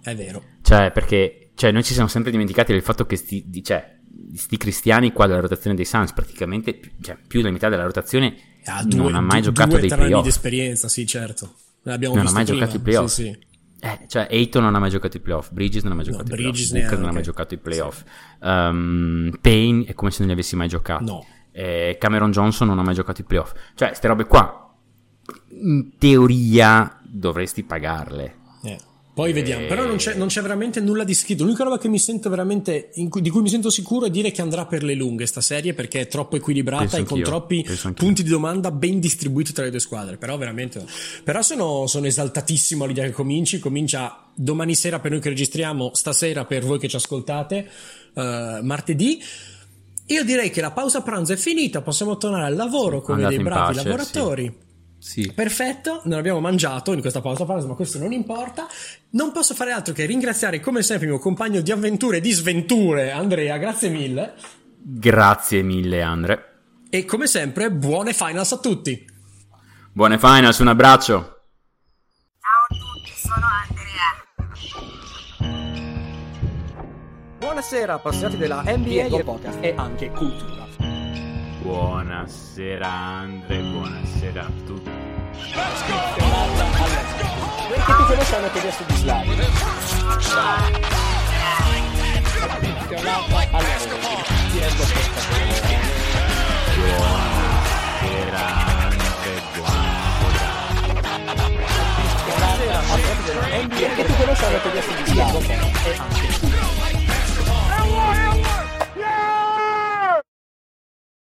è vero cioè perché cioè, noi ci siamo sempre dimenticati del fatto che sti, cioè, sti cristiani qua della rotazione dei Suns praticamente cioè, più della metà della rotazione ha due, non ha mai due, giocato due dei playoff di esperienza sì certo L'abbiamo non ha mai prima. giocato i playoff. Sì, sì. Eh, cioè, Aiton non ha mai giocato i playoff, Bridges non ha mai giocato no, i playoff, Booker non ha mai giocato i playoff, sì. um, Payne è come se non li avessi mai giocato, no. eh, Cameron Johnson non ha mai giocato i playoff. Cioè, queste robe qua, in teoria, dovresti pagarle. Poi vediamo, però non c'è, non c'è, veramente nulla di scritto. L'unica roba che mi sento veramente, cui, di cui mi sento sicuro è dire che andrà per le lunghe sta serie perché è troppo equilibrata Penso e con troppi punti di domanda ben distribuiti tra le due squadre. Però veramente, però sono, sono esaltatissimo all'idea che cominci. Comincia domani sera per noi che registriamo, stasera per voi che ci ascoltate, uh, martedì. Io direi che la pausa pranzo è finita, possiamo tornare al lavoro come Andate dei bravi pace, lavoratori. Sì. Sì. Perfetto, non abbiamo mangiato in questa pausa pranzo, ma questo non importa. Non posso fare altro che ringraziare come sempre il mio compagno di avventure e di sventure, Andrea, grazie mille. Grazie mille, Andre. E come sempre, buone finals a tutti. Buone finals, un abbraccio. Ciao a tutti, sono Andrea. Buonasera, appassionati della NBA podcast e anche cultura. Buonasera Andre, buonasera a tutti. Perché tu conosci hanno chiesto di Slavi? Ti rendo Buonasera Andre, buonasera. Perché tu conosci hanno chiesto di Slavi?